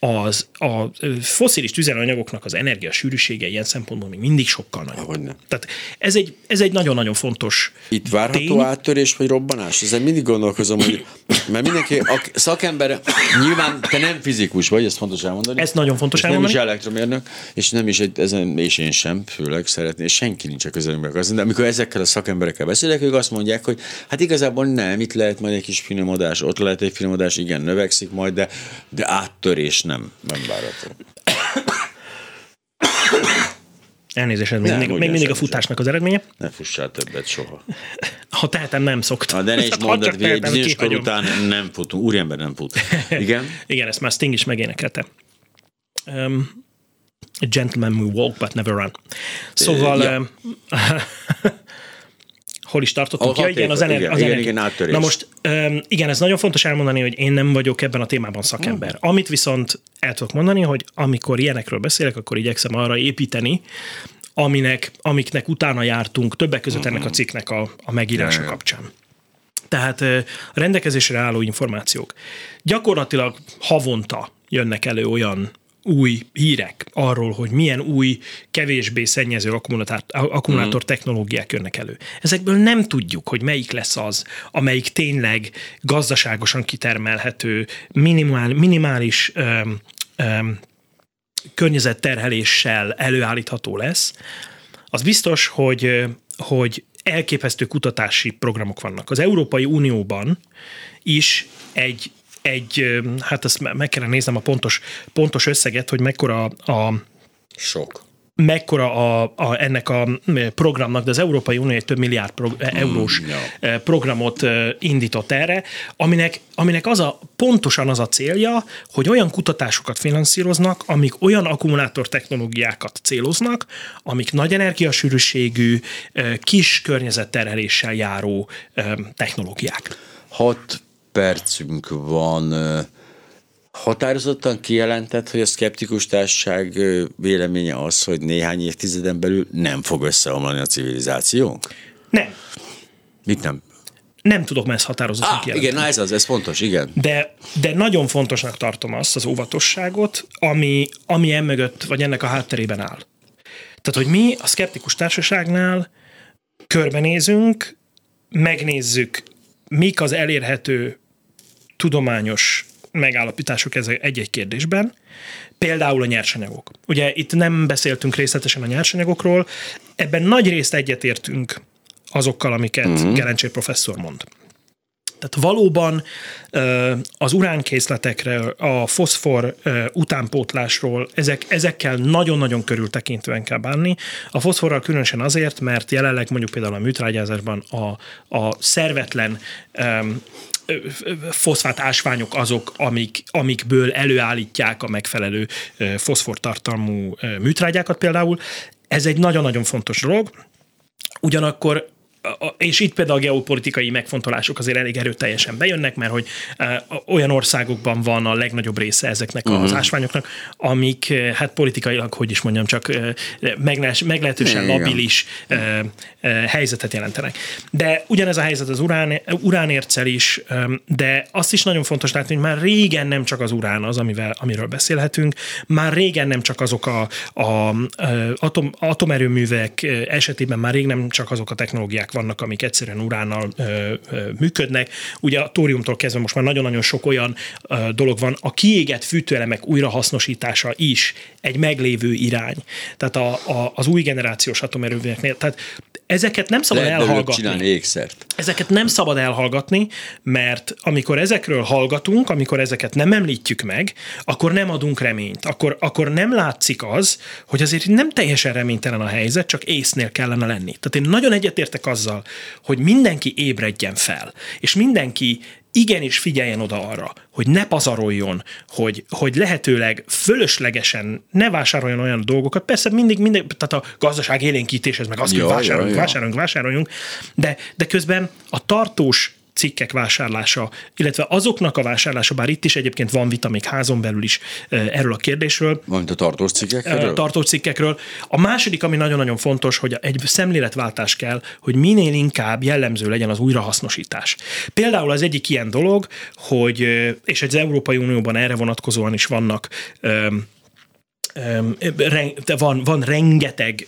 az a foszilis tüzelőanyagoknak az sűrűsége ilyen szempontból még mindig sokkal nagyobb. Hogyne. Tehát ez egy, ez egy nagyon-nagyon fontos Itt várható tény. áttörés vagy robbanás? Ezen mindig gondolkozom, hogy mert mindenki, a szakember, nyilván te nem fizikus vagy, ezt fontos elmondani. Ez nagyon fontos elmondani. Nem is elektromérnök, és nem is egy, ezen, és én sem, főleg szeretné, és senki nincs a közelünkben az, de amikor ezekkel a szakemberekkel beszélek, ők azt mondják, hogy hát igazából nem, itt lehet majd egy kis finomodás, ott lehet egy finomodás, igen, növekszik majd, de, de áttörés nem, nem várható. Elnézést, ez még, nem, még, mindig a futásnak az eredménye. Ne fussál többet soha. Ha tehetem, nem szoktam. Ha de ne is mondod, hogy egy bizonyos kor után nem futunk. Úriember nem fut. Igen? Igen, ezt már Sting is megénekelte. Um, a gentleman will walk, but never run. Szóval... Ja. Hol is tartottunk? Ja, igen, az, ener- igen, az igen, igen, áttörés. Na most, um, igen, ez nagyon fontos elmondani, hogy én nem vagyok ebben a témában szakember. Mm. Amit viszont el tudok mondani, hogy amikor ilyenekről beszélek, akkor igyekszem arra építeni, aminek, amiknek utána jártunk, többek között ennek a cikknek a, a megírása ja, kapcsán. Tehát a rendelkezésre álló információk. Gyakorlatilag havonta jönnek elő olyan új hírek arról, hogy milyen új, kevésbé szennyező akkumulátor, akkumulátor mm. technológiák jönnek elő. Ezekből nem tudjuk, hogy melyik lesz az, amelyik tényleg gazdaságosan kitermelhető, minimál, minimális öm, öm, környezetterheléssel előállítható lesz. Az biztos, hogy, hogy elképesztő kutatási programok vannak. Az Európai Unióban is egy egy, hát ezt meg kellene néznem a pontos, pontos összeget, hogy mekkora a... Sok mekkora a, a, ennek a programnak, de az Európai Unió egy több milliárd pro, e, eurós mm, ja. programot indított erre, aminek, aminek az a, pontosan az a célja, hogy olyan kutatásokat finanszíroznak, amik olyan akkumulátor technológiákat céloznak, amik nagy energiasűrűségű, kis környezetterheléssel járó technológiák. Hat percünk van. Határozottan kijelentett, hogy a szkeptikus társaság véleménye az, hogy néhány évtizeden belül nem fog összeomlani a civilizációnk? Nem. Mit nem? Nem tudok ezt határozottan ah, kijelenteni. Igen, na ez az, ez fontos, igen. De, de nagyon fontosnak tartom azt az óvatosságot, ami, ami emögött, vagy ennek a hátterében áll. Tehát, hogy mi a szkeptikus társaságnál körbenézünk, megnézzük, mik az elérhető tudományos megállapítások egy-egy kérdésben, például a nyersanyagok. Ugye itt nem beszéltünk részletesen a nyersanyagokról, ebben nagy részt egyetértünk azokkal, amiket uh-huh. Gerencsér professzor mond. Tehát valóban az uránkészletekre, a foszfor utánpótlásról, ezek, ezekkel nagyon-nagyon körültekintően kell bánni. A foszforral különösen azért, mert jelenleg mondjuk például a műtrágyázásban a, a szervetlen foszfát ásványok azok, amik, amikből előállítják a megfelelő foszfortartalmú műtrágyákat például. Ez egy nagyon-nagyon fontos dolog. Ugyanakkor és itt például a geopolitikai megfontolások azért elég erőteljesen bejönnek, mert hogy olyan országokban van a legnagyobb része ezeknek uh-huh. az mhm. ásványoknak, amik hát politikailag, hogy is mondjam, csak meglehetősen Igen. labilis helyzetet jelentenek. De ugyanez a helyzet az urán, uránércel is, de azt is nagyon fontos látni, hogy már régen nem csak az urán az, amivel, amiről beszélhetünk, már régen nem csak azok a, a atom, atomerőművek esetében már rég nem csak azok a technológiák vannak, amik egyszerűen uránnal ö, ö, működnek. Ugye a tóriumtól kezdve most már nagyon-nagyon sok olyan ö, dolog van. A kiégett fűtőelemek újrahasznosítása is egy meglévő irány. Tehát a, a, az új generációs atomerőműveknél. Tehát ezeket nem szabad Lehet elhallgatni. ékszert. Ezeket nem szabad elhallgatni, mert amikor ezekről hallgatunk, amikor ezeket nem említjük meg, akkor nem adunk reményt. Akkor, akkor nem látszik az, hogy azért nem teljesen reménytelen a helyzet, csak észnél kellene lenni. Tehát én nagyon egyetértek azzal, hogy mindenki ébredjen fel, és mindenki igenis figyeljen oda arra, hogy ne pazaroljon, hogy, hogy lehetőleg fölöslegesen ne vásároljon olyan dolgokat. Persze mindig, mindig tehát a gazdaság élénkítéshez meg azt, hogy vásároljunk, vásároljunk, vásároljunk, de, de közben a tartós cikkek vásárlása, illetve azoknak a vásárlása, bár itt is egyébként van vita még házon belül is erről a kérdésről. Valamint a tartós cikkekről? Tartós cikkekről. A második, ami nagyon-nagyon fontos, hogy egy szemléletváltás kell, hogy minél inkább jellemző legyen az újrahasznosítás. Például az egyik ilyen dolog, hogy, és az Európai Unióban erre vonatkozóan is vannak van, van rengeteg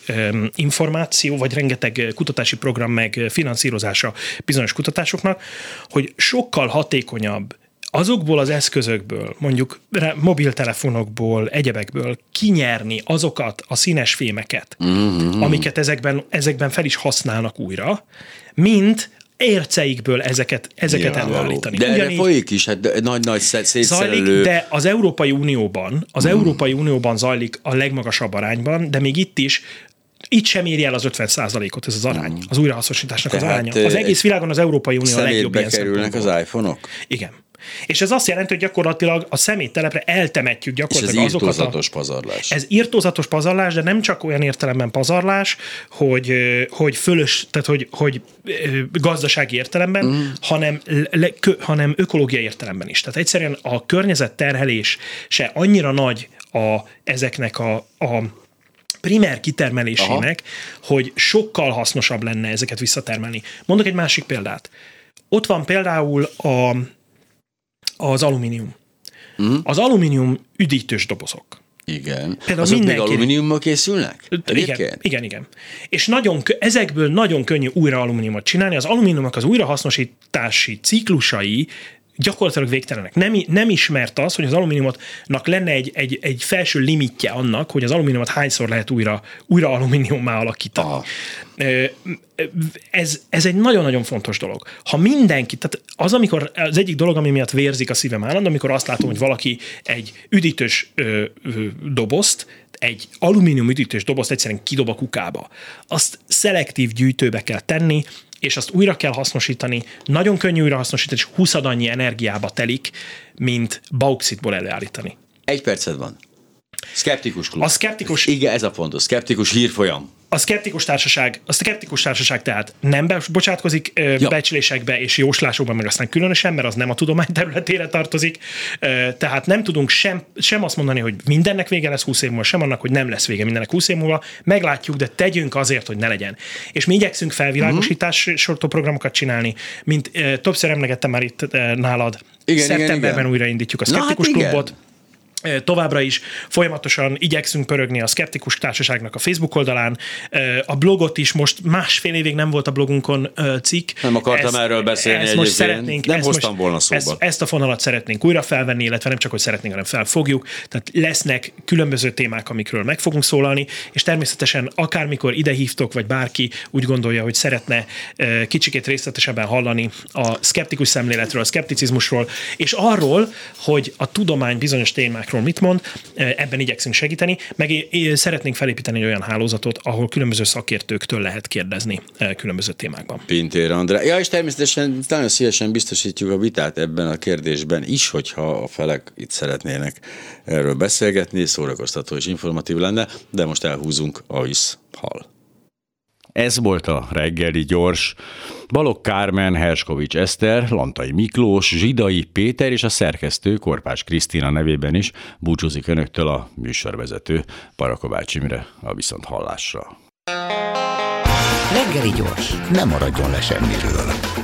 információ, vagy rengeteg kutatási program, meg finanszírozása bizonyos kutatásoknak, hogy sokkal hatékonyabb azokból az eszközökből, mondjuk mobiltelefonokból, egyebekből kinyerni azokat a színes fémeket, mm-hmm. amiket ezekben, ezekben fel is használnak újra, mint érceikből ezeket, ezeket ja, előállítani. De Ugyanígy, erre folyik is, hát nagy-nagy szétszerelő... Zajlik, de az Európai Unióban, az mm. Európai Unióban zajlik a legmagasabb arányban, de még itt is itt sem éri el az 50 ot ez az arány, mm. az újrahasznosításnak Tehát az aránya. Az egész világon az Európai Unió a legjobb ilyen kerülnek az iPhone-ok? Igen. És ez azt jelenti, hogy gyakorlatilag a szeméttelepre eltemetjük gyakorlatilag és ez azokat írtózatos a... pazarlás. Ez írtózatos pazarlás, de nem csak olyan értelemben pazarlás, hogy, hogy fölös, tehát hogy, hogy gazdasági értelemben, mm. hanem, le, kö, hanem ökológiai értelemben is. Tehát egyszerűen a környezet terhelés se annyira nagy a, ezeknek a, a primer kitermelésének, Aha. hogy sokkal hasznosabb lenne ezeket visszatermelni. Mondok egy másik példát. Ott van például a, az alumínium. Mm. Az alumínium üdítős dobozok. Igen. Például Azok mindenki... még alumíniummal készülnek? Igen, igen, igen. És nagyon, ezekből nagyon könnyű újra alumíniumot csinálni. Az alumíniumok az újrahasznosítási ciklusai gyakorlatilag végtelenek. Nem, nem ismert az, hogy az alumíniumotnak lenne egy, egy, egy felső limitje annak, hogy az alumíniumot hányszor lehet újra, újra alumíniummá alakítani. Aha. Ez, ez egy nagyon-nagyon fontos dolog. Ha mindenki, tehát az, amikor az egyik dolog, ami miatt vérzik a szívem állandó, amikor azt látom, hogy valaki egy üdítős ö, ö, dobozt, egy alumínium üdítős dobozt egyszerűen kidob a kukába. Azt szelektív gyűjtőbe kell tenni, és azt újra kell hasznosítani, nagyon könnyű újra hasznosítani, és 20 annyi energiába telik, mint bauxitból előállítani. Egy perced van. Skeptikus klub. A skeptikus... Igen, ez a fontos. Skeptikus hírfolyam a szkeptikus társaság, a szkeptikus társaság tehát nem bocsátkozik ja. becslésekbe és jóslásokba, meg aztán különösen, mert az nem a tudomány területére tartozik. Tehát nem tudunk sem, sem azt mondani, hogy mindennek vége lesz 20 év múlva, sem annak, hogy nem lesz vége mindennek 20 év múlva. Meglátjuk, de tegyünk azért, hogy ne legyen. És mi igyekszünk felvilágosítás uh-huh. sortóprogramokat csinálni, mint többször emlegettem már itt nálad. Igen, Szeptemberben igen, igen. újraindítjuk a szkeptikus hát klubot. Igen Továbbra is folyamatosan igyekszünk pörögni a Skeptikus Társaságnak a Facebook oldalán. A blogot is most másfél évig nem volt a blogunkon cikk. Nem akartam ezt, erről beszélni ezt most szeretnénk, Nem hoztam most, volna szóba. Ezt, ezt a fonalat szeretnénk újra felvenni, illetve nem csak, hogy szeretnénk, hanem felfogjuk. Tehát lesznek különböző témák, amikről meg fogunk szólalni, és természetesen akármikor ide hívtok, vagy bárki úgy gondolja, hogy szeretne kicsikét részletesebben hallani a skeptikus szemléletről, a skepticizmusról, és arról, hogy a tudomány bizonyos témák témákról mit mond, ebben igyekszünk segíteni, meg szeretnénk felépíteni egy olyan hálózatot, ahol különböző szakértőktől lehet kérdezni különböző témákban. Pintér Andrá. Ja, és természetesen nagyon szívesen biztosítjuk a vitát ebben a kérdésben is, hogyha a felek itt szeretnének erről beszélgetni, szórakoztató és informatív lenne, de most elhúzunk a hal. Ez volt a reggeli gyors. Balok Kármen, Herskovics Eszter, Lantai Miklós, Zsidai Péter és a szerkesztő Korpás Krisztina nevében is búcsúzik önöktől a műsorvezető Parakovács Imre a viszont hallásra. Reggeli gyors, nem maradjon le semmiről.